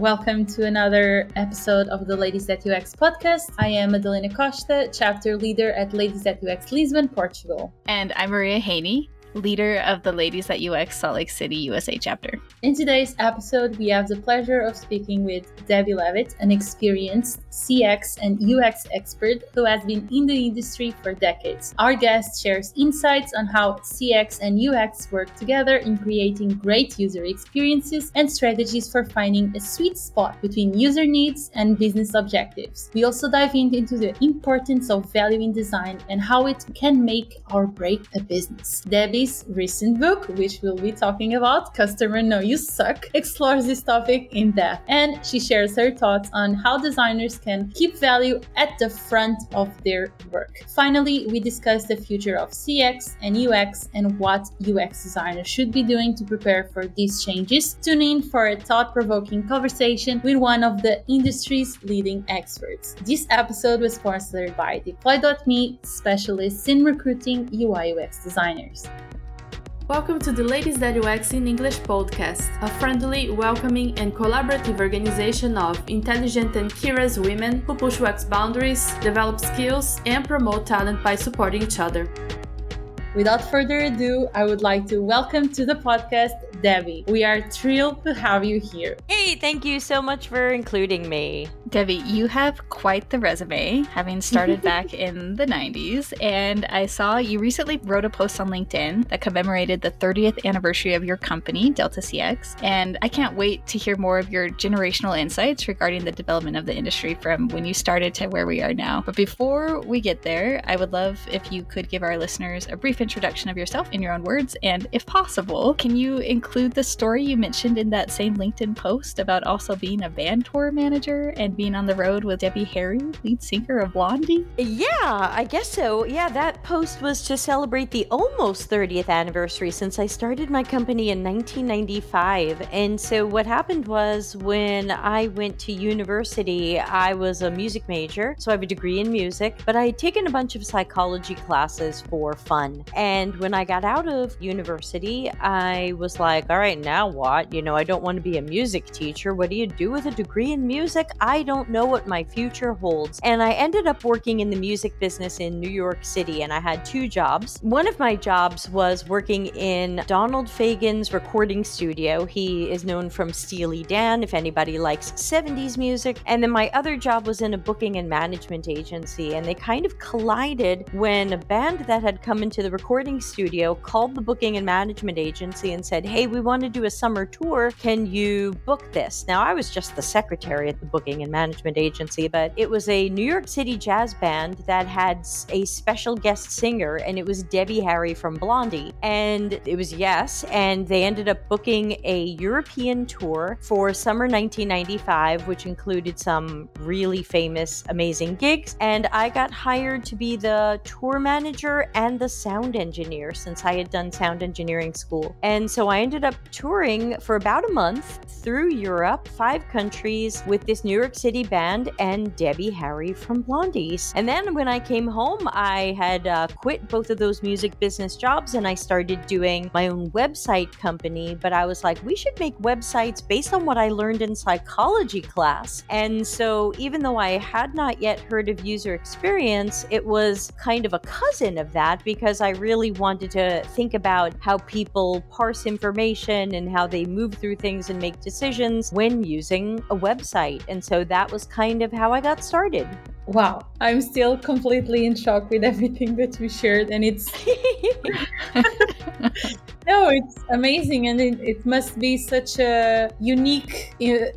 Welcome to another episode of the Ladies That UX podcast. I am Madalena Costa, chapter leader at Ladies That UX Lisbon, Portugal. And I'm Maria Haynie, leader of the Ladies That UX Salt Lake City, USA chapter. In today's episode, we have the pleasure of speaking with Debbie Levitt, an experienced CX and UX expert who has been in the industry for decades. Our guest shares insights on how CX and UX work together in creating great user experiences and strategies for finding a sweet spot between user needs and business objectives. We also dive into the importance of value in design and how it can make or break a business. Debbie Recent book, which we'll be talking about, Customer Know You Suck, explores this topic in depth and she shares her thoughts on how designers can keep value at the front of their work. Finally, we discuss the future of CX and UX and what UX designers should be doing to prepare for these changes. Tune in for a thought provoking conversation with one of the industry's leading experts. This episode was sponsored by Deeploy.me, specialists in recruiting UI UX designers. Welcome to the Ladies That UX in English podcast, a friendly, welcoming, and collaborative organization of intelligent and curious women who push UX boundaries, develop skills, and promote talent by supporting each other. Without further ado, I would like to welcome to the podcast Debbie. We are thrilled to have you here. Hey, thank you so much for including me. Debbie, you have quite the resume, having started back in the 90s. And I saw you recently wrote a post on LinkedIn that commemorated the 30th anniversary of your company, Delta CX. And I can't wait to hear more of your generational insights regarding the development of the industry from when you started to where we are now. But before we get there, I would love if you could give our listeners a brief introduction of yourself in your own words. And if possible, can you include the story you mentioned in that same LinkedIn post about also being a band tour manager and being on the road with Debbie Harry, lead singer of Blondie? Yeah, I guess so. Yeah, that post was to celebrate the almost 30th anniversary since I started my company in 1995. And so what happened was when I went to university, I was a music major, so I have a degree in music, but I had taken a bunch of psychology classes for fun. And when I got out of university, I was like, all right, now what? You know, I don't want to be a music teacher. What do you do with a degree in music? I don't know what my future holds. And I ended up working in the music business in New York City, and I had two jobs. One of my jobs was working in Donald Fagen's recording studio. He is known from Steely Dan, if anybody likes 70s music. And then my other job was in a booking and management agency, and they kind of collided when a band that had come into the recording studio called the booking and management agency and said, Hey, we want to do a summer tour. Can you book this? Now, I was just the secretary at the booking and management agency, but it was a New York City jazz band that had a special guest singer, and it was Debbie Harry from Blondie. And it was yes, and they ended up booking a European tour for summer 1995, which included some really famous, amazing gigs. And I got hired to be the tour manager and the sound engineer since I had done sound engineering school. And so I ended up touring for about a month through Europe, five countries, with this New York City band and Debbie Harry from Blondies. And then when I came home, I had uh, quit both of those music business jobs and I started doing my own website company. But I was like, we should make websites based on what I learned in psychology class. And so even though I had not yet heard of user experience, it was kind of a cousin of that because I really wanted to think about how people parse information and how they move through things and make decisions when using a website. And so that was kind of how I got started. Wow, I'm still completely in shock with everything that we shared, and it's no, it's amazing, and it, it, must be such a unique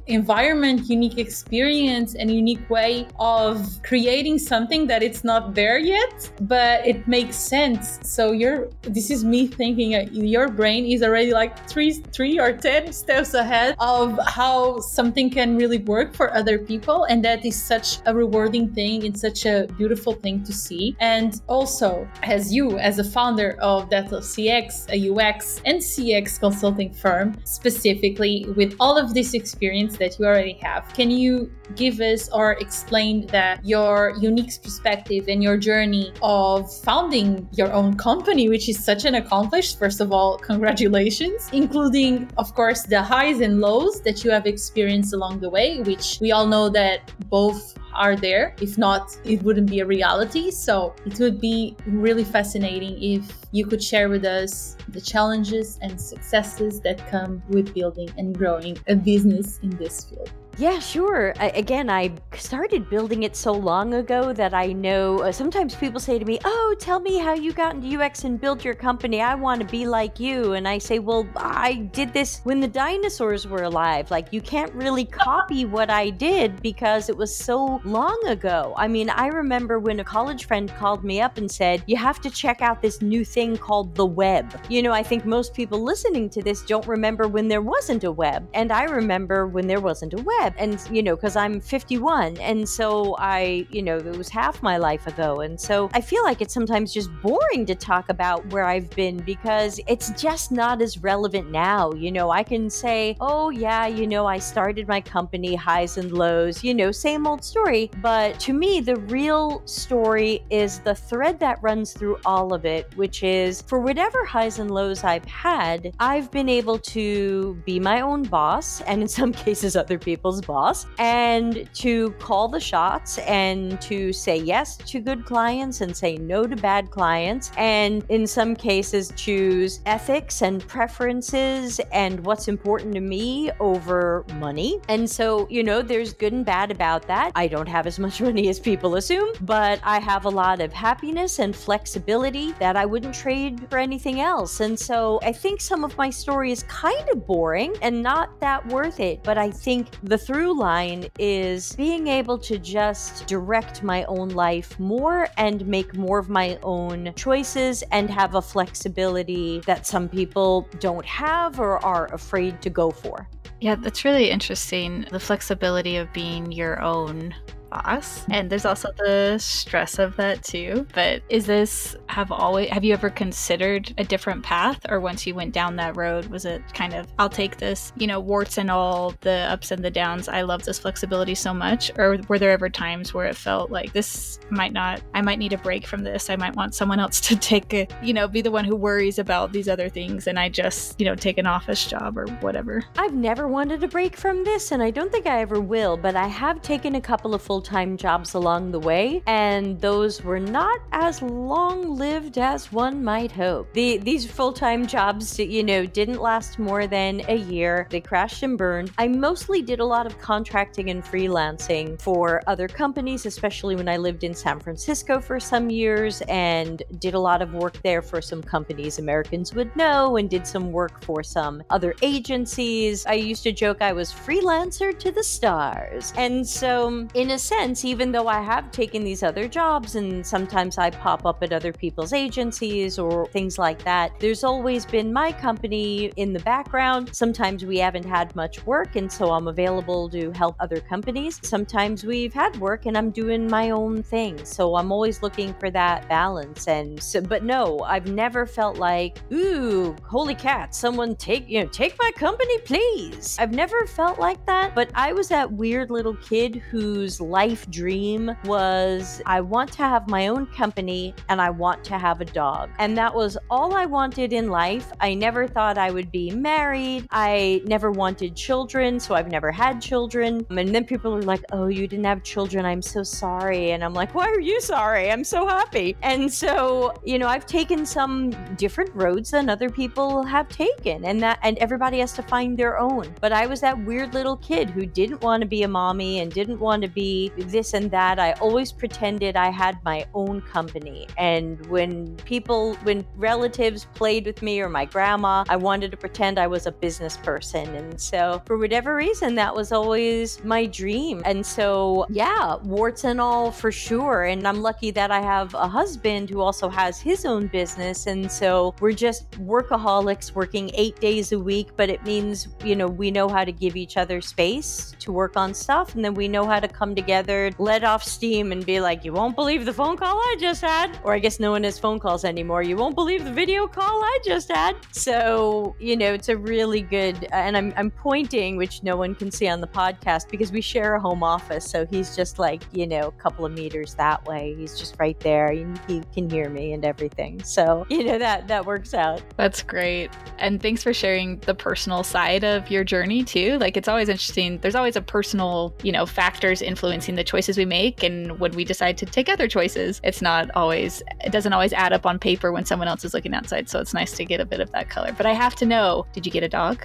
environment, unique experience, and unique way of creating something that it's not there yet, but it makes sense. So you're this is me thinking uh, your brain is already like three, three or ten steps ahead of how something can really work for other people, and that is such a rewarding thing. It's such a beautiful thing to see. And also, as you, as a founder of Delta CX, a UX UX and CX consulting firm, specifically with all of this experience that you already have. Can you give us or explain that your unique perspective and your journey of founding your own company, which is such an accomplished, first of all, congratulations, including, of course, the highs and lows that you have experienced along the way, which we all know that both are there. If not, it wouldn't be a reality. So it would be really fascinating if you could share with us the challenges and successes that come with building and growing a business in this field. Yeah, sure. I, again, I started building it so long ago that I know uh, sometimes people say to me, Oh, tell me how you got into UX and built your company. I want to be like you. And I say, Well, I did this when the dinosaurs were alive. Like, you can't really copy what I did because it was so long ago. I mean, I remember when a college friend called me up and said, You have to check out this new thing called the web. You know, I think most people listening to this don't remember when there wasn't a web. And I remember when there wasn't a web and you know because i'm 51 and so i you know it was half my life ago and so i feel like it's sometimes just boring to talk about where i've been because it's just not as relevant now you know? I can say oh yeah you know i started my company highs and lows you know same old story but to me the real story is the thread that runs through all of it which is for whatever highs and lows i've had i've been able to be my own boss and in some cases other people's boss and to call the shots and to say yes to good clients and say no to bad clients. And in some cases, choose ethics and preferences and what's important to me over money. And so, you know, there's good and bad about that. I don't have as much money as people assume, but I have a lot of happiness and flexibility that I wouldn't trade for anything else. And so I think some of my story is kind of boring and not that worth it. But I think the through line is being able to just direct my own life more and make more of my own choices and have a flexibility that some people don't have or are afraid to go for. Yeah, that's really interesting. The flexibility of being your own boss and there's also the stress of that too. But is this have always have you ever considered a different path? Or once you went down that road was it kind of i'll take this you know warts and all the ups and the downs. I love this flexibility so much. Or were there ever times where it felt like this might not i might need a break from this. I might want someone else to take a you know be the one who worries about these other things. And i just you know take an office job or whatever. I've never wanted a break from this and i don't think i ever will. But i have taken a couple of full time jobs along the way, and those were not as long lived as one might hope. The, these full time jobs, you know, didn't last more than a year. They crashed and burned. I mostly did a lot of contracting and freelancing for other companies, especially when I lived in San Francisco for some years and did a lot of work there for some companies Americans would know and did some work for some other agencies. I used to joke I was freelancer to the stars. And so, in a sense, even though I have taken these other jobs and sometimes I pop up at other people's agencies or things like that, there's always been my company in the background. Sometimes we haven't had much work, and so I'm available to help other companies. Sometimes we've had work and I'm doing my own thing. So I'm always looking for that balance. And so, but no, I've never felt like, ooh, holy cat, someone take, you know, take my company, please. I've never felt like that, but I was that weird little kid whose life dream dream was I want to have my own company and I want to have a dog. And that was all I wanted in life. I never thought I would be married. I never wanted children, so I've never had children. And then people are like, oh, you didn't have children. I'm so sorry. And I'm like, why are you sorry? I'm so happy. And so, you know, I've taken some different roads than other people have taken. And that, and everybody has to find their own. But I was that weird little kid who didn't want to be a mommy and didn't want to be this and that, I always pretended I had my own company. And when people, when relatives played with me or my grandma, I wanted to pretend I was a business person. And so, for whatever reason, that was always my dream. And so, yeah, warts and all for sure. And I'm lucky that I have a husband who also has his own business. And so, we're just workaholics working eight days a week, but it means, you know, we know how to give each other space to work on stuff. And then we know how to come together together, let off steam, and be like, "You won't believe the phone call I just had," or I guess no one has phone calls anymore. You won't believe the video call I just had. So you know, it's a really good, uh, and I'm I'm pointing, which no one can see on the podcast because we share a home office. So he's just like you know a couple of meters that way. He's just right there. He, he can hear me and everything. So you know that that works out. That's great. And thanks for sharing the personal side of your journey too. Like it's always interesting. There's always a personal, you know, factors influencing the choices we make and when we decide to take other choices. It's not always it doesn't always add up on paper when someone else is looking outside. So it's nice to get a bit of that color. But I have to know, did you get a dog?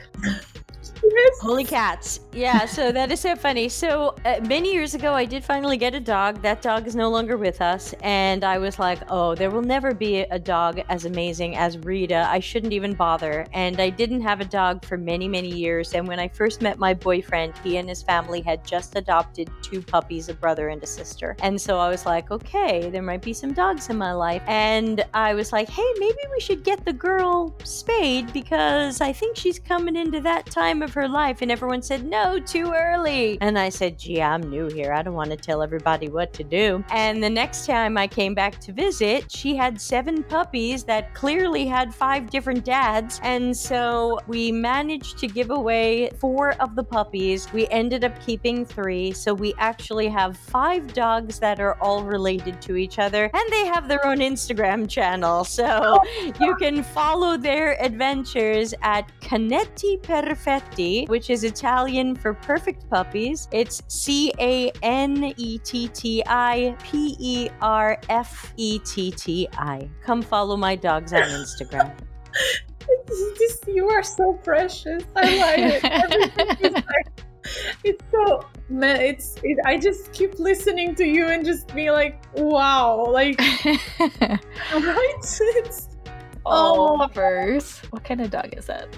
Holy cats. Yeah, so that is so funny. So uh, many years ago, I did finally get a dog. That dog is no longer with us. And I was like, oh, there will never be a dog as amazing as Rita. I shouldn't even bother. And I didn't have a dog for many, many years. And when I first met my boyfriend, he and his family had just adopted two puppies, a brother and a sister. And so I was like, okay, there might be some dogs in my life. And I was like, hey, maybe we should get the girl spayed because I think she's coming into that time of her life. And everyone said, no, too early. And I said, gee, I'm new here. I don't want to tell everybody what to do. And the next time I came back to visit, she had seven puppies that clearly had five different dads. And so we managed to give away four of the puppies. We ended up keeping three. So we actually have five dogs that are all related to each other. And they have their own Instagram channel. So oh, you can follow their adventures at Canetti Perfetti, which is Italian for perfect puppies. It's C A N E T T I P E R F E T T I. Come follow my dogs on Instagram. This, you are so precious. I like it. Like, it's so man. It's it, I just keep listening to you and just be like, wow, like right. It's, oh, puppers. What kind of dog is that?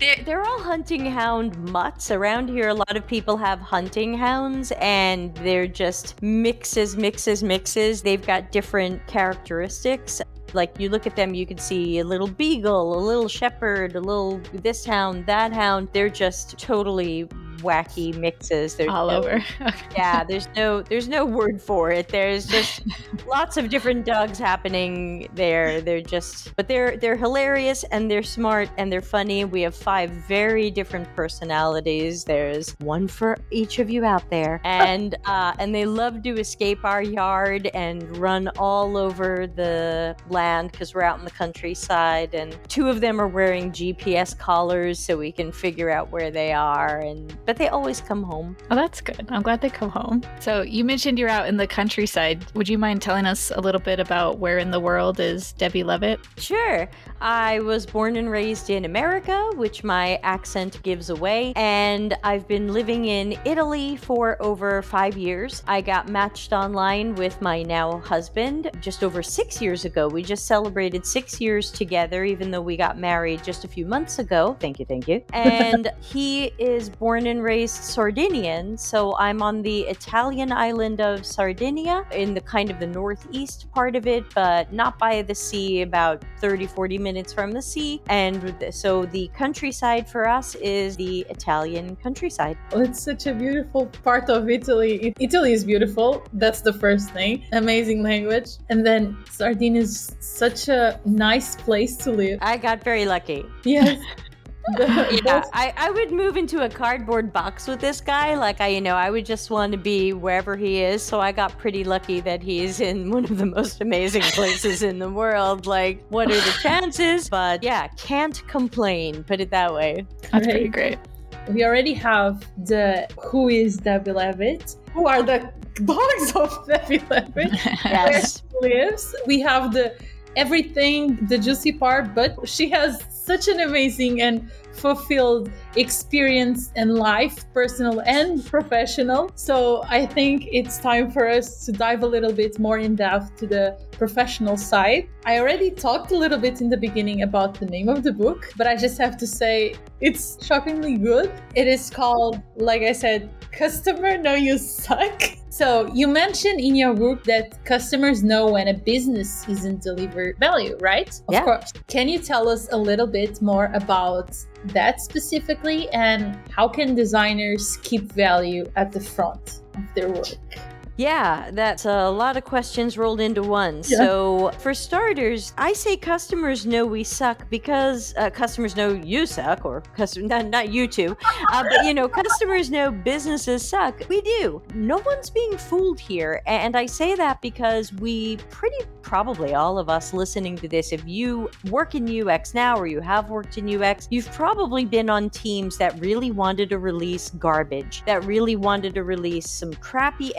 They're, they're all hunting hound mutts. Around here, a lot of people have hunting hounds, and they're just mixes, mixes, mixes. They've got different characteristics. Like you look at them, you can see a little beagle, a little shepherd, a little this hound, that hound. They're just totally wacky mixes. There's all no, over. yeah, there's no there's no word for it. There's just lots of different dogs happening there. They're just but they're they're hilarious and they're smart and they're funny. We have five very different personalities. There's one for each of you out there. And uh and they love to escape our yard and run all over the land because we're out in the countryside and two of them are wearing GPS collars so we can figure out where they are and but they always come home. Oh, that's good. I'm glad they come home. So, you mentioned you're out in the countryside. Would you mind telling us a little bit about where in the world is Debbie Levitt? Sure. I was born and raised in America, which my accent gives away, and I've been living in Italy for over five years. I got matched online with my now husband just over six years ago. We just celebrated six years together, even though we got married just a few months ago. Thank you, thank you. And he is born and raised Sardinian, so I'm on the Italian island of Sardinia in the kind of the northeast part of it, but not by the sea, about 30, 40 minutes from the sea. And so the countryside for us is the Italian countryside. Well, it's such a beautiful part of Italy. Italy is beautiful. That's the first thing. Amazing language. And then Sardinia is such a nice place to live. I got very lucky. Yes. yeah, I, I would move into a cardboard box with this guy. Like I, you know, I would just want to be wherever he is. So I got pretty lucky that he's in one of the most amazing places in the world. Like, what are the chances? But yeah, can't complain. Put it that way. That's pretty great. We already have the who is Debbie Levitt, who are the dogs of Debbie Levitt, yes. where she lives. We have the everything, the juicy part, but she has such an amazing and fulfilled experience in life, personal and professional. So I think it's time for us to dive a little bit more in depth to the professional side. I already talked a little bit in the beginning about the name of the book, but I just have to say it's shockingly good. It is called, like I said, Customer Know You Suck. So you mentioned in your book that customers know when a business isn't delivered value, right? Of yeah. course. Can you tell us a little bit more about that specifically and how can designers keep value at the front of their work? Yeah, that's a lot of questions rolled into one. Yeah. So, for starters, I say customers know we suck because uh, customers know you suck, or custom, not, not you two, uh, but you know, customers know businesses suck. We do. No one's being fooled here. And I say that because we pretty probably all of us listening to this, if you work in UX now or you have worked in UX, you've probably been on teams that really wanted to release garbage, that really wanted to release some crappy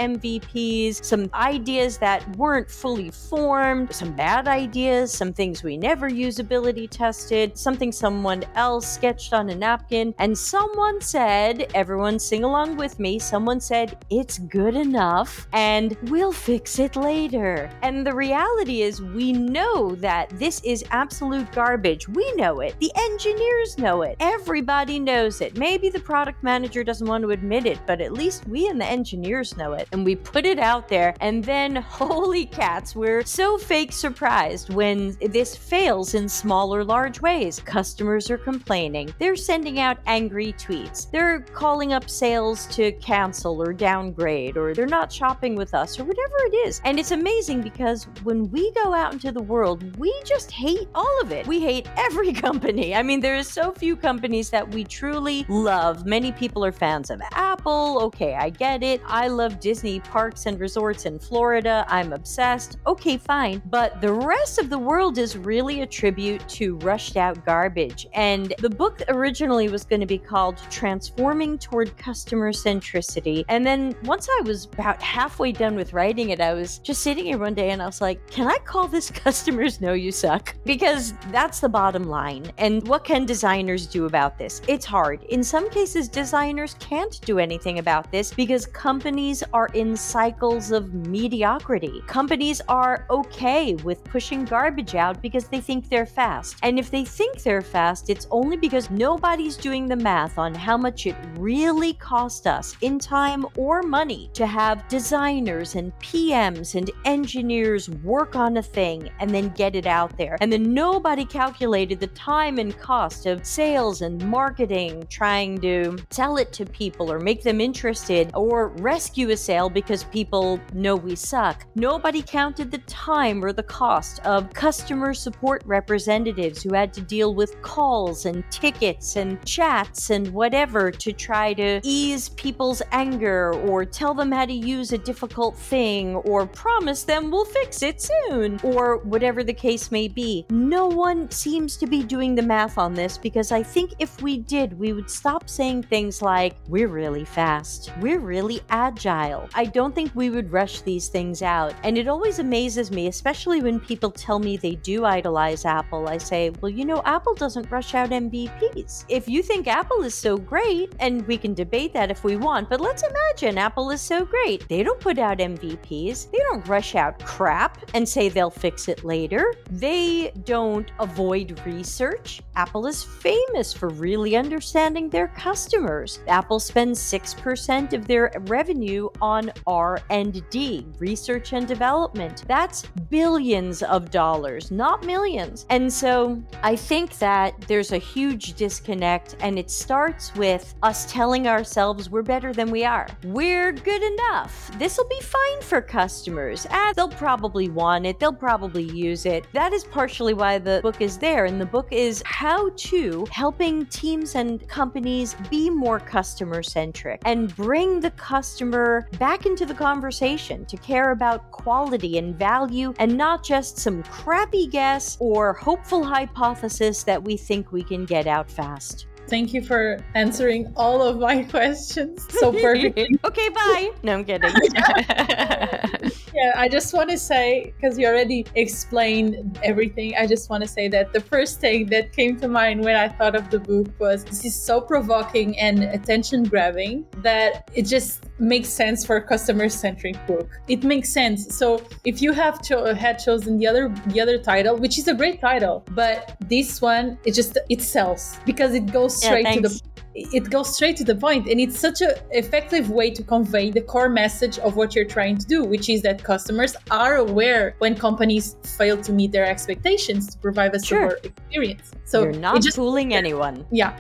MVPs, some ideas that weren't fully formed, some bad ideas, some things we never usability tested, something someone else sketched on a napkin, and someone said, everyone sing along with me, someone said, it's good enough and we'll fix it later. And the reality is, we know that this is absolute garbage. We know it. The engineers know it. Everybody knows it. Maybe the product manager doesn't want to admit it, but at least we and the engineers know it. And we put it out there, and then holy cats, we're so fake surprised when this fails in small or large ways. Customers are complaining. They're sending out angry tweets. They're calling up sales to cancel or downgrade, or they're not shopping with us, or whatever it is. And it's amazing because when we go out into the world, we just hate all of it. We hate every company. I mean, there is so few companies that we truly love. Many people are fans of Apple. Okay, I get it. I love Disney parks and resorts in Florida. I'm obsessed. Okay, fine. But the rest of the world is really a tribute to rushed out garbage. And the book originally was going to be called Transforming Toward Customer Centricity. And then once I was about halfway done with writing it, I was just sitting here one day and I was like, can I call this Customers Know You Suck? Because that's the bottom line. And what can designers do about this? It's hard. In some cases, designers can't do anything about this because companies are in cycles of mediocrity. Companies are okay with pushing garbage out because they think they're fast. And if they think they're fast, it's only because nobody's doing the math on how much it really cost us in time or money to have designers and PMs and engineers work on a thing and then get it out there. And then nobody calculated the time and cost of sales and marketing trying to sell it to people or make them interested or rescue a sale because people know we suck. Nobody counted the time or the cost of customer support representatives who had to deal with calls and tickets and chats and whatever to try to ease people's anger or tell them how to use a difficult thing or promise them we'll fix it soon or whatever the case may be. No one seems to be doing the math on this because I think if we did, we would stop saying things like, we're really fast, we're really agile. I don't think we would rush these things out. And it always amazes me, especially when people tell me they do idolize Apple. I say, well, you know, Apple doesn't rush out MVPs. If you think Apple is so great, and we can debate that if we want, but let's imagine Apple is so great. They don't put out MVPs, they don't rush out crap and say they'll fix it later. They don't avoid research. Apple is famous for really understanding their customers. Apple spends 6% of their revenue on R&D, research and development. That's billions of dollars, not millions. And so I think that there's a huge disconnect and it starts with us telling ourselves we're better than we are. We're good enough. This will be fine for customers. Ah, they'll probably want it. They'll probably use it. That is partially why the book is there. And the book is how to helping teams and companies be more customer centric and bring the customer back into the conversation to care about quality and value and not just some crappy guess or hopeful hypothesis that we think we can get out fast. Thank you for answering all of my questions so perfectly. okay, bye. No, I'm kidding. yeah, I just want to say, because you already explained everything, I just want to say that the first thing that came to mind when I thought of the book was this is so provoking and attention grabbing that it just makes sense for a customer centric book. It makes sense. So if you have cho- had chosen the other the other title, which is a great title, but this one it just it sells because it goes straight yeah, to the it goes straight to the point and it's such an effective way to convey the core message of what you're trying to do which is that customers are aware when companies fail to meet their expectations to provide a sure. experience. So you're not just, fooling anyone. Yeah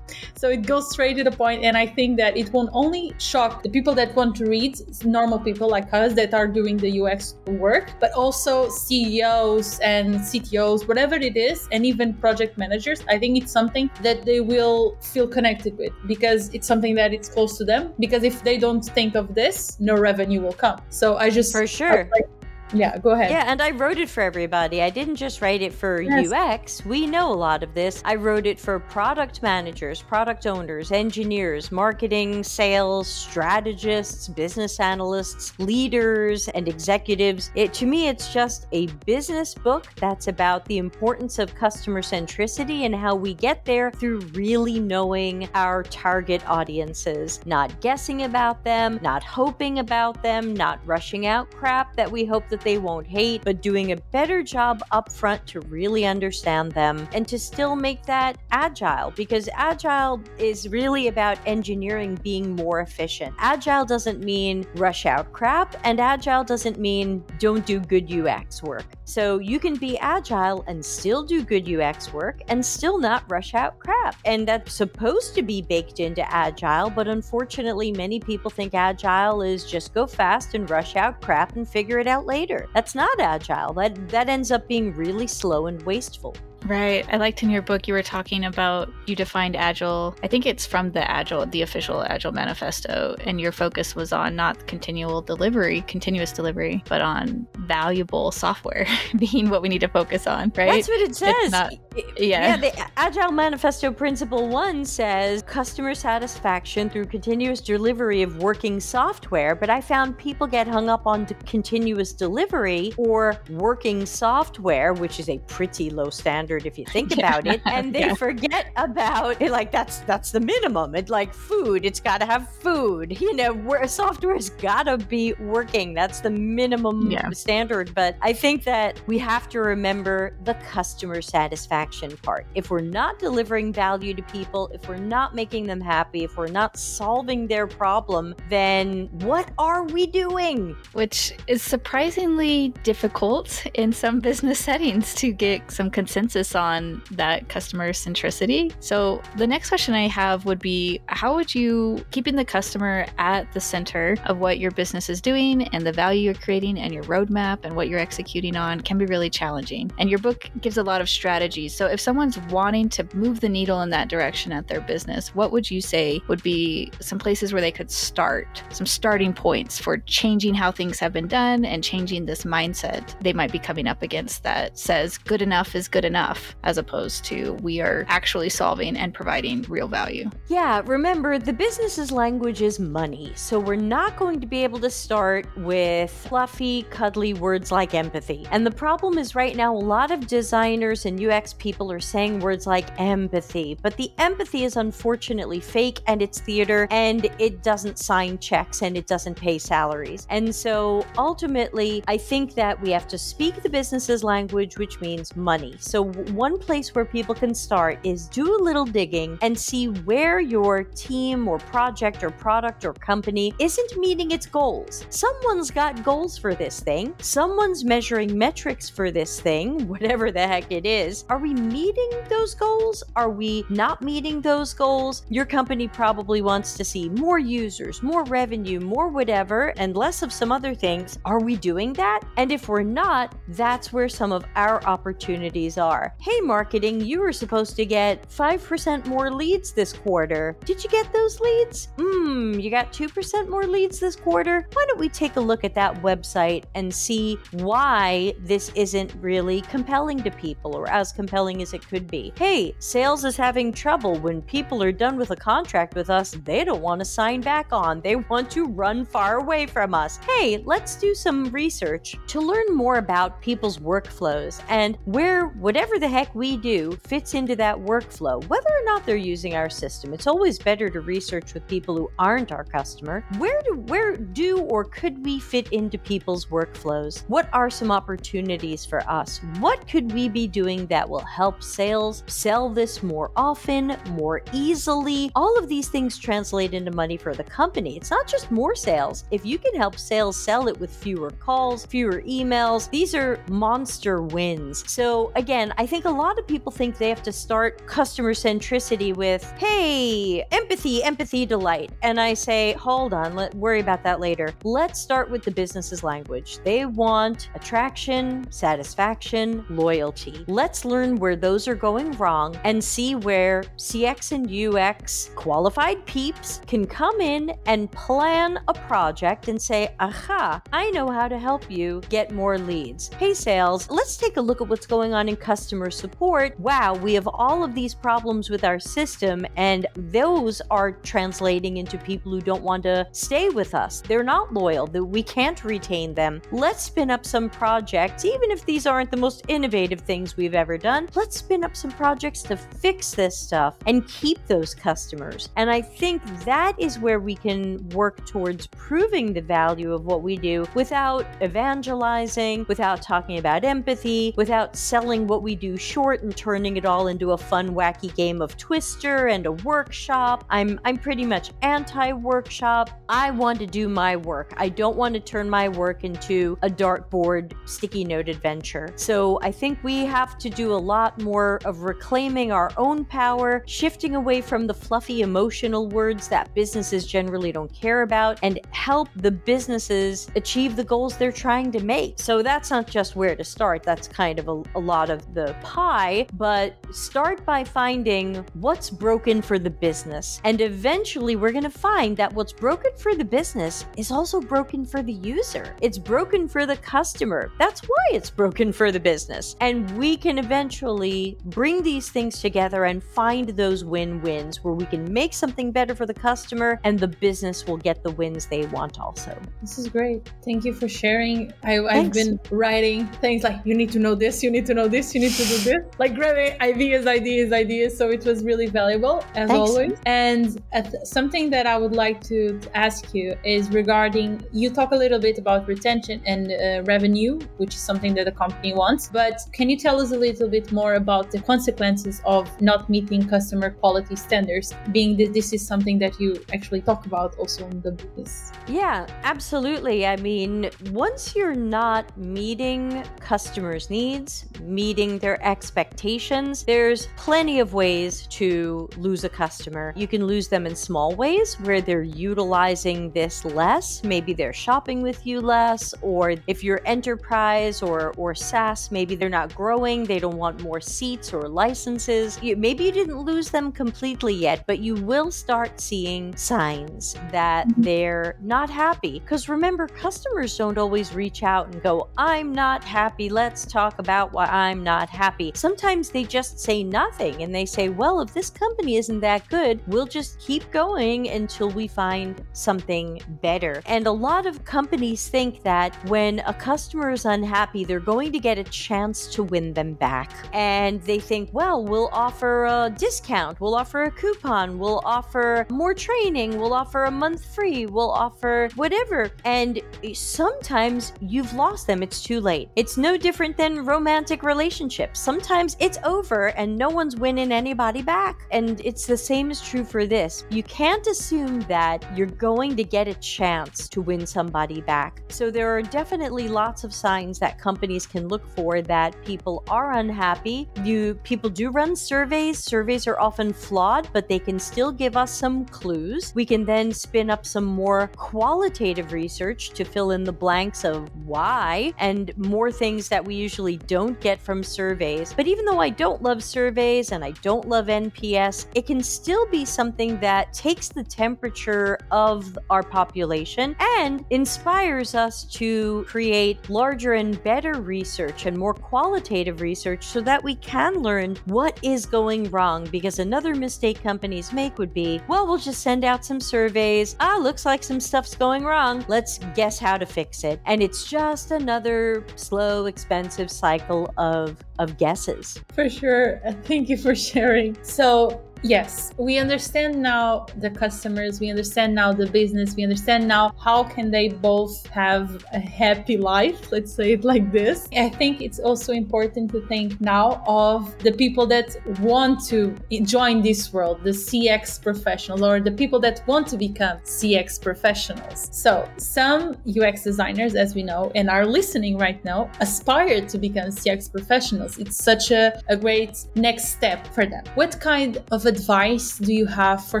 So it goes straight to the point, and I think that it won't only shock the people that want to read, normal people like us that are doing the UX work, but also CEOs and CTOs, whatever it is, and even project managers. I think it's something that they will feel connected with because it's something that it's close to them. Because if they don't think of this, no revenue will come. So I just for sure. like, yeah, go ahead. Yeah, and I wrote it for everybody. I didn't just write it for yes. UX. We know a lot of this. I wrote it for product managers, product owners, engineers, marketing, sales, strategists, business analysts, leaders, and executives. It to me it's just a business book that's about the importance of customer centricity and how we get there through really knowing our target audiences, not guessing about them, not hoping about them, not rushing out crap that we hope that that they won't hate, but doing a better job up front to really understand them and to still make that agile because agile is really about engineering being more efficient. Agile doesn't mean rush out crap, and agile doesn't mean don't do good UX work. So you can be agile and still do good UX work and still not rush out crap. And that's supposed to be baked into agile, but unfortunately, many people think agile is just go fast and rush out crap and figure it out later later. That's not agile. That that ends up being really slow and wasteful. Right. I liked in your book you were talking about you defined agile. I think it's from the agile, the official agile manifesto, and your focus was on not continual delivery, continuous delivery, but on valuable software being what we need to focus on, right? That's what it says. Not, yeah. Yeah, the agile manifesto principle 1 says customer satisfaction through continuous delivery of working software, but I found people get hung up on continuous delivery or working software, which is a pretty low standard standard if you think about it and they yeah. forget about it like that's that's the minimum it's like food it's got to have food you know where software's got to be working that's the minimum yeah. standard but i think that we have to remember the customer satisfaction part if we're not delivering value to people if we're not making them happy if we're not solving their problem then what are we doing which is surprisingly difficult in some business settings to get some consensus focus on that customer centricity. So, the next question I have would be how would you, keeping the customer at the center of what your business is doing and the value you're creating and your roadmap and what you're executing on can be really challenging. And your book gives a lot of strategies. So, if someone's wanting to move the needle in that direction at their business, what would you say would be some places where they could start, some starting points for changing how things have been done and changing this mindset they might be coming up against that says good enough is good enough? Stuff as opposed to we are actually solving and providing real value. Yeah, remember the business's language is money. So we're not going to be able to start with fluffy, cuddly words like empathy. And the problem is right now, a lot of designers and UX people are saying words like empathy, but the empathy is unfortunately fake and it's theater and it doesn't sign checks and it doesn't pay salaries. And so ultimately, I think that we have to speak the business's language, which means money. So one place where people can start is do a little digging and see where your team or project or product or company isn't meeting its goals. Someone's got goals for this thing, someone's measuring metrics for this thing, whatever the heck it is. Are we meeting those goals? Are we not meeting those goals? Your company probably wants to see more users, more revenue, more whatever, and less of some other things. Are we doing that? And if we're not, that's where some of our opportunities are. Hey, marketing, you were supposed to get 5% more leads this quarter. Did you get those leads? Hmm, you got 2% more leads this quarter? Why don't we take a look at that website and see why this isn't really compelling to people or as compelling as it could be? Hey, sales is having trouble when people are done with a contract with us, they don't want to sign back on. They want to run far away from us. Hey, let's do some research to learn more about people's workflows and where whatever the the heck we do fits into that workflow, whether or not they're using our system. It's always better to research with people who aren't our customer. Where do where do or could we fit into people's workflows? What are some opportunities for us? What could we be doing that will help sales sell this more often, more easily? All of these things translate into money for the company. It's not just more sales. If you can help sales sell it with fewer calls, fewer emails, these are monster wins. So again, I I think a lot of people think they have to start customer centricity with, hey, empathy, empathy, delight. And I say, hold on, let worry about that later. Let's start with the business's language. They want attraction, satisfaction, loyalty. Let's learn where those are going wrong and see where CX and UX qualified peeps can come in and plan a project and say, aha, I know how to help you get more leads. Hey, sales, let's take a look at what's going on in customer support. Wow, we have all of these problems with our system, and those are translating into people who don't want to stay with us. They're not loyal, that we can't retain them. Let's spin up some projects, even if these aren't the most innovative things we've ever done. Let's spin up some projects to fix this stuff and keep those customers. And I think that is where we can work towards proving the value of what we do without evangelizing, without talking about empathy, without selling what we do short and turning it all into a fun, wacky game of Twister and a workshop. I'm I'm pretty much anti-workshop. I want to do my work. I don't want to turn my work into a dartboard sticky note adventure. So I think we have to do a lot more of reclaiming our own power, shifting away from the fluffy emotional words that businesses generally don't care about, and help the businesses achieve the goals they're trying to make. So that's not just where to start, that's kind of a, a lot of the pie, but start by finding what's broken for the business. And eventually, we're going to find that what's broken for the business is also broken for the user. It's broken for the customer. That's why it's broken for the business. And we can eventually bring these things together and find those win wins where we can make something better for the customer and the business will get the wins they want also. This is great. Thank you for sharing. I, have been writing things like, you need to know this, you need to know this, you need to do this, like grabbing ideas, ideas, ideas. So it was really valuable as Thanks. always. And something that I would like to, to, ask you is regarding you talk a little bit about retention and uh, revenue, which is something that the company wants. But can you tell us a little bit more about the consequences of not meeting customer quality standards, being that this is something that you actually talk about also in the business? Yeah, absolutely. I mean, once you're not meeting customers' needs, meeting their expectations, there's plenty of ways to lose a customer. You can lose them in small ways where they're utilizing this less. Maybe they're shopping with you less, or if you're enterprise or, or SaaS, maybe they're not growing, they don't want more seats or licenses. You, maybe you didn't lose them completely yet, but you will start seeing signs that mm-hmm. they're not happy. Because remember, customers don't always reach out and go, I'm not happy. Let's talk about why I'm not happy. Sometimes they just say nothing and they say, Well, if this company isn't that good, we'll just keep going until we find something better. And a lot of companies think that when a customer is unhappy, they're going to get a chance to win them back. And they think, Well, we'll offer a discount, we'll offer a coupon, we'll offer more training, we'll offer a month free, we'll offer whatever. And sometimes you've lost them. It's too late. It's no different than romantic relationships. Sometimes it's over and no one's winning anybody back. And it's the same is true for this. You can't assume that you're going to get a chance to win somebody back. So there are definitely lots of signs that companies can look for that people are unhappy. You people do run surveys. Surveys are often flawed, but they can still give us some clues. We can then spin up some more qualitative research to fill in the blanks of why and more things that we usually don't get from surveys. But even though I don't love surveys and I don't love NPS, it can still be something that takes the temperature of our population and inspires us to create larger and better research and more qualitative research so that we can learn what is going wrong. Because another mistake companies make would be, well, we'll just send out some surveys. Ah, looks like some stuff's going wrong. Let's guess how to fix it. And it's just another slow, expensive cycle of of guesses. For sure. Thank you for sharing. So Yes, we understand now the customers, we understand now the business, we understand now how can they both have a happy life, let's say it like this. I think it's also important to think now of the people that want to join this world, the CX professionals or the people that want to become CX professionals. So, some UX designers as we know and are listening right now aspire to become CX professionals. It's such a, a great next step for them. What kind of advice do you have for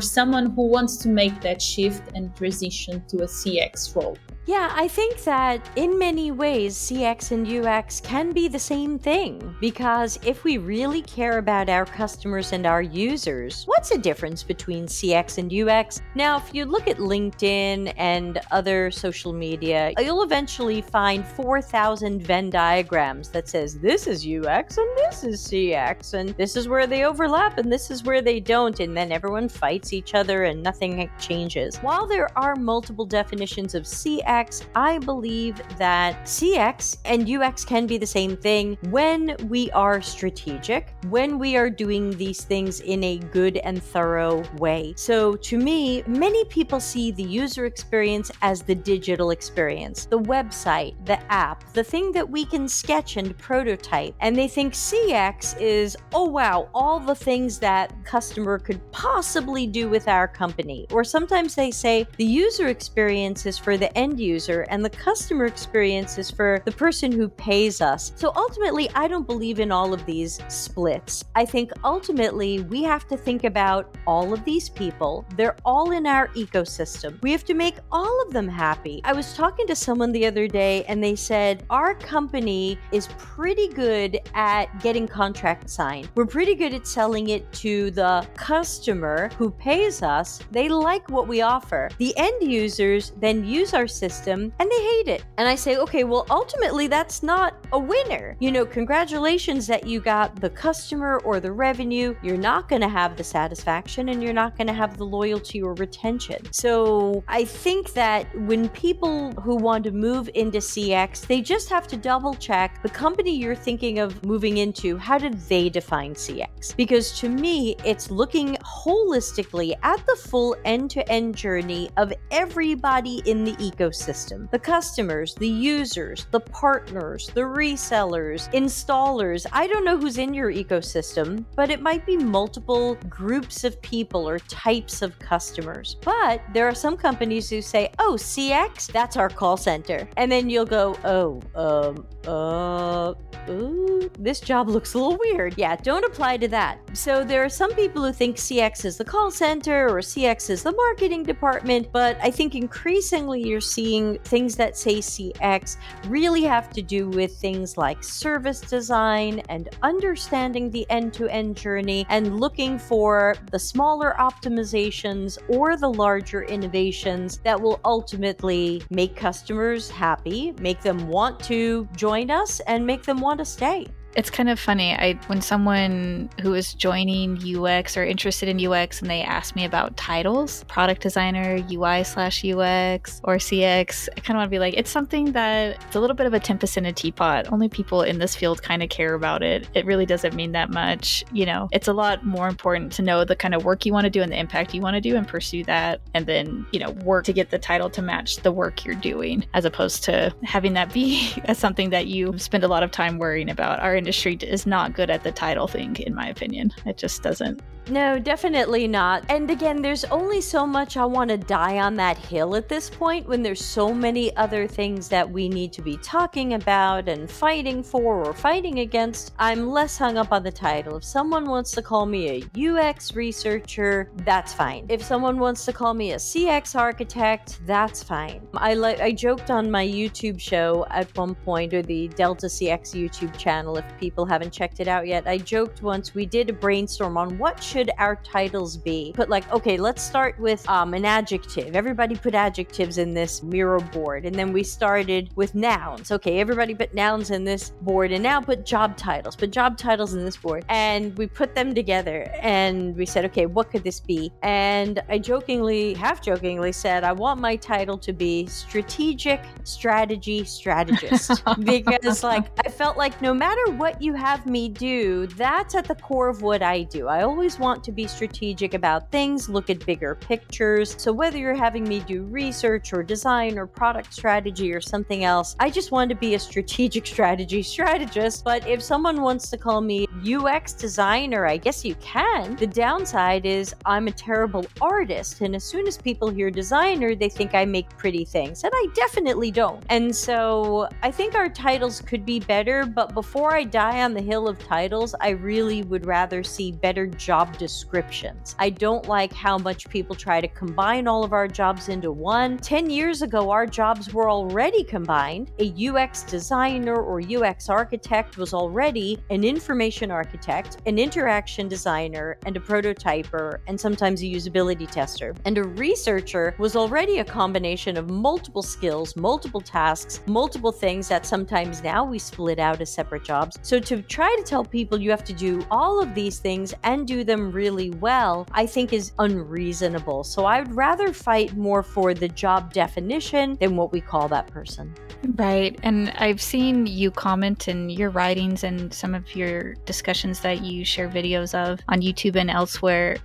someone who wants to make that shift and transition to a CX role? Yeah, I think that in many ways, CX and UX can be the same thing. Because if we really care about our customers and our users, what's the difference between CX and UX? Now, if you look at LinkedIn and other social media, you'll eventually find 4,000 Venn diagrams that says this is UX and this is CX, and this is where they overlap and this is where they don't, and then everyone fights each other and nothing changes. While there are multiple definitions of CX, UX, I believe that CX and UX can be the same thing when we are strategic, when we are doing these things in a good and thorough way. So, to me, many people see the user experience as the digital experience, the website, the app, the thing that we can sketch and prototype. And they think CX is, oh wow, all the things that customer could possibly do with our company. Or sometimes they say the user experience is for the end user and the customer experience is for the person who pays us. So ultimately, I don't believe in all of these splits. I think ultimately we have to think about all of these people. They're all in our ecosystem. We have to make all of them happy. I was talking to someone the other day and they said, Our company is pretty good at getting contracts signed. We're pretty good at selling it to the customer who pays us. They like what we offer. The end users then use our system system and they hate it. And I say, okay, well, ultimately, that's not a winner. You know, congratulations that you got the customer or the revenue. You're not going to have the satisfaction and you're not going to have the loyalty or retention. So I think that when people who want to move into CX, they just have to double check the company you're thinking of moving into. How did they define CX? Because to me, it's looking holistically at the full end to end journey of everybody in the ecosystem ecosystem the customers, the users, the partners, the resellers, installers. I don't know who's in your ecosystem, but it might be multiple groups of people or types of customers. But there are some companies who say, oh, CX, that's our call center. And then you'll go, oh, um, uh, ooh, this job looks a little weird. Yeah, don't apply to that. So there are some people who think CX is the call center or CX is the marketing department, but I think increasingly you're seeing things that say CX really have to do with things like service design and understanding the end to end journey and looking for the smaller optimizations or the larger innovations that will ultimately make customers happy, make them want to join join us and make them want to stay it's kind of funny. I when someone who is joining UX or interested in UX and they ask me about titles, product designer, UI slash UX, or CX, I kind of want to be like, it's something that it's a little bit of a tempest in a teapot. Only people in this field kind of care about it. It really doesn't mean that much. You know, it's a lot more important to know the kind of work you want to do and the impact you want to do and pursue that, and then you know work to get the title to match the work you're doing, as opposed to having that be something that you spend a lot of time worrying about. Industry is not good at the title thing, in my opinion. It just doesn't no, definitely not. And again, there's only so much I want to die on that hill at this point when there's so many other things that we need to be talking about and fighting for or fighting against. I'm less hung up on the title. If someone wants to call me a UX researcher, that's fine. If someone wants to call me a CX architect, that's fine. I like I joked on my YouTube show at one point or the Delta CX YouTube channel if people haven't checked it out yet. I joked once we did a brainstorm on what should our titles be? Put like, okay, let's start with um, an adjective. Everybody put adjectives in this Miro board. And then we started with nouns. Okay, everybody put nouns in this board and now put job titles. Put job titles in this board. And we put them together and we said, okay, what could this be? And I jokingly, half jokingly said, I want my title to be strategic strategy strategist because like I felt like no matter what what you have me do, that's at the core of what I do. I always want to be strategic about things, look at bigger pictures. So whether you're having me do research or design or product strategy or something else, I just want to be a strategic strategy strategist. But if someone wants to call me UX designer, I guess you can. The downside is I'm a terrible artist. And as soon as people hear designer, they think I make pretty things. And I definitely don't. And so I think our titles could be better. But before I die on the hill of titles, I really would rather see better job descriptions. I don't like how much people try to combine all of our jobs into one. 10 years ago, our jobs were already combined. A UX designer or UX architect was already an information architect, an interaction designer, and a prototyper, and sometimes a usability tester. And a researcher was already a combination of multiple skills, multiple tasks, multiple things that sometimes now we split out as separate jobs. So to try to tell people you have to do all of these things and do them really well, I think is unreasonable. So I would rather fight more for the job definition than what we call that person. Right. And I've seen you comment in your writings and some of your discussions that you share videos of on YouTube and elsewhere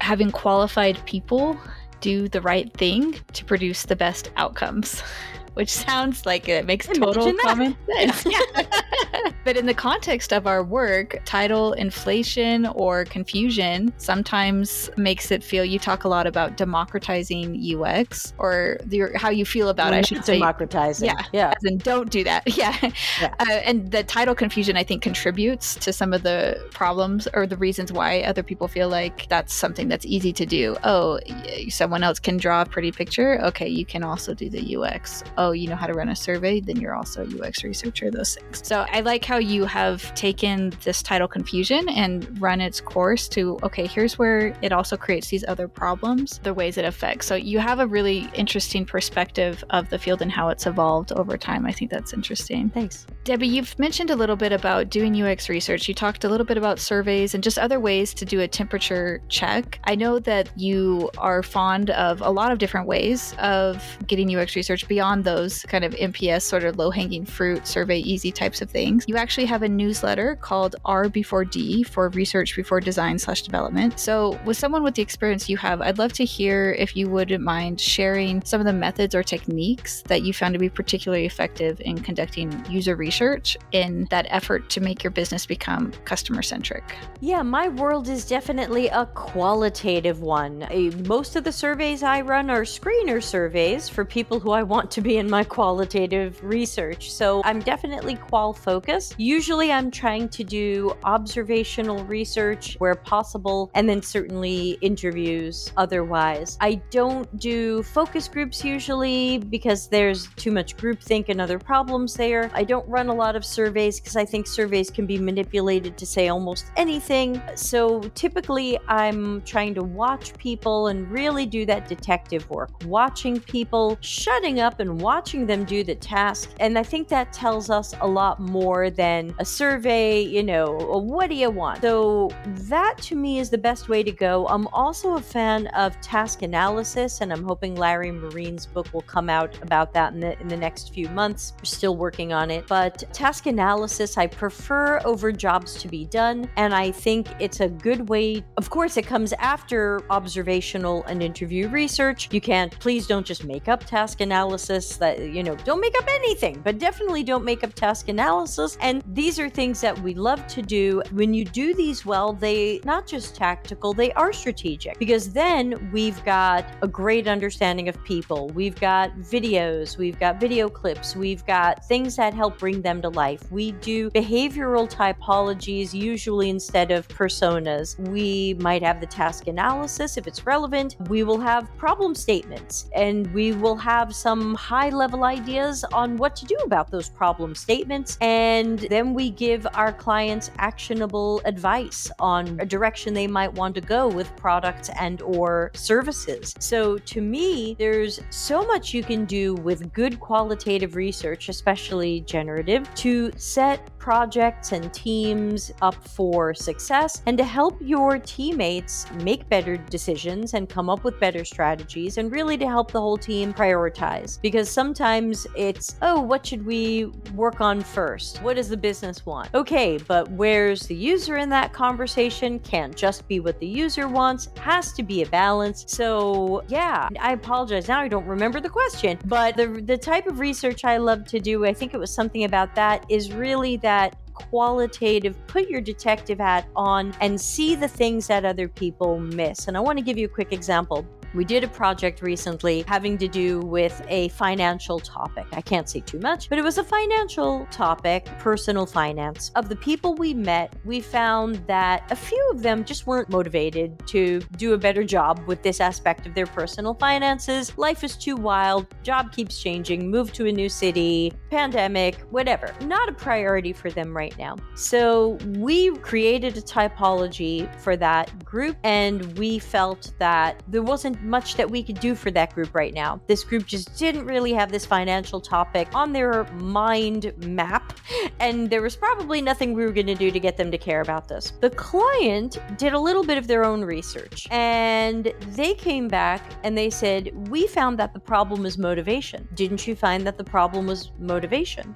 having qualified people do the right thing to produce the best outcomes. which sounds like it makes total common sense. Yeah. but in the context of our work, title inflation or confusion sometimes makes it feel you talk a lot about democratizing UX or the, how you feel about We're it. I should say democratizing. Yeah. Yeah. And don't do that. Yeah. yeah. Uh, and the title confusion, I think, contributes to some of the problems or the reasons why other people feel like that's something that's easy to do. Oh, someone else can draw a pretty picture. Okay, you can also do the UX oh, you know how to run a survey, then you're also a UX researcher, those things. So I like how you have taken this title confusion and run its course to, okay, here's where it also creates these other problems, the ways it affects. So you have a really interesting perspective of the field and how it's evolved over time. I think that's interesting. Thanks. Debbie, you've mentioned a little bit about doing UX research. You talked a little bit about surveys and just other ways to do a temperature check. I know that you are fond of a lot of different ways of getting UX research beyond those kind of NPS sort of low hanging fruit, survey easy types of things. You actually have a newsletter called R before D for research before design slash development. So, with someone with the experience you have, I'd love to hear if you wouldn't mind sharing some of the methods or techniques that you found to be particularly effective in conducting user research in that effort to make your business become customer centric. Yeah, my world is definitely a qualitative one. Uh, most of the surveys I run are screener surveys for people who I want to be in my qualitative research. So I'm definitely qual focused. Usually I'm trying to do observational research where possible, and then certainly interviews otherwise. I don't do focus groups usually because there's too much groupthink and other problems there. I don't run a lot of surveys because I think surveys can be manipulated to say almost anything. So typically I'm trying to watch people and really do that detective work, watching people, shutting up and watching them do the task. And I think that tells us a lot more than a survey, you know, what do you want? So that to me is the best way to go. I'm also a fan of task analysis, and I'm hoping Larry Marine's book will come out about that in the, in the next few months. We're still working on it. But task analysis, I prefer over jobs to be done. And I think it's a good way. Of course, it comes after observational and interview research. You can't, please don't just make up task analysis that, you know, don't make up anything, but definitely don't make up task analysis. And these are things that we love to do. When you do these well, they not just tactical, they are strategic because then we've got a great understanding of people. We've got videos, we've got video clips, we've got things that help bring them to life. We do behavioral typologies usually instead of personas. We might have the task analysis if it's relevant. We will have problem statements and we will have some high level ideas on what to do about those problem statements. And then we give our clients actionable advice on a direction they might want to go with products and or services. So to me, there's so much you can do with good qualitative research, especially generative, to set projects and teams up for success and to help your teammates make better decisions and come up with better strategies and really to help the whole team prioritize. Because sometimes it's, oh, what should we work on first? What does the business want? Okay, but where's the user in that conversation? Can't just be what the user wants, has to be a balance. So, yeah, I apologize. Now I don't remember the question, but the, the type of research I love to do, I think it was something about that, is really that qualitative, put your detective hat on and see the things that other people miss. And I want to give you a quick example. We did a project recently having to do with a financial topic. I can't say too much, but it was a financial topic, personal finance. Of the people we met, we found that a few of them just weren't motivated to do a better job with this aspect of their personal finances. Life is too wild, job keeps changing, move to a new city, pandemic, whatever. Not a priority for them right now. So we created a typology for that group, and we felt that there wasn't much that we could do for that group right now. This group just didn't really have this financial topic on their mind map, and there was probably nothing we were going to do to get them to care about this. The client did a little bit of their own research, and they came back and they said, We found that the problem is motivation. Didn't you find that the problem was motivation?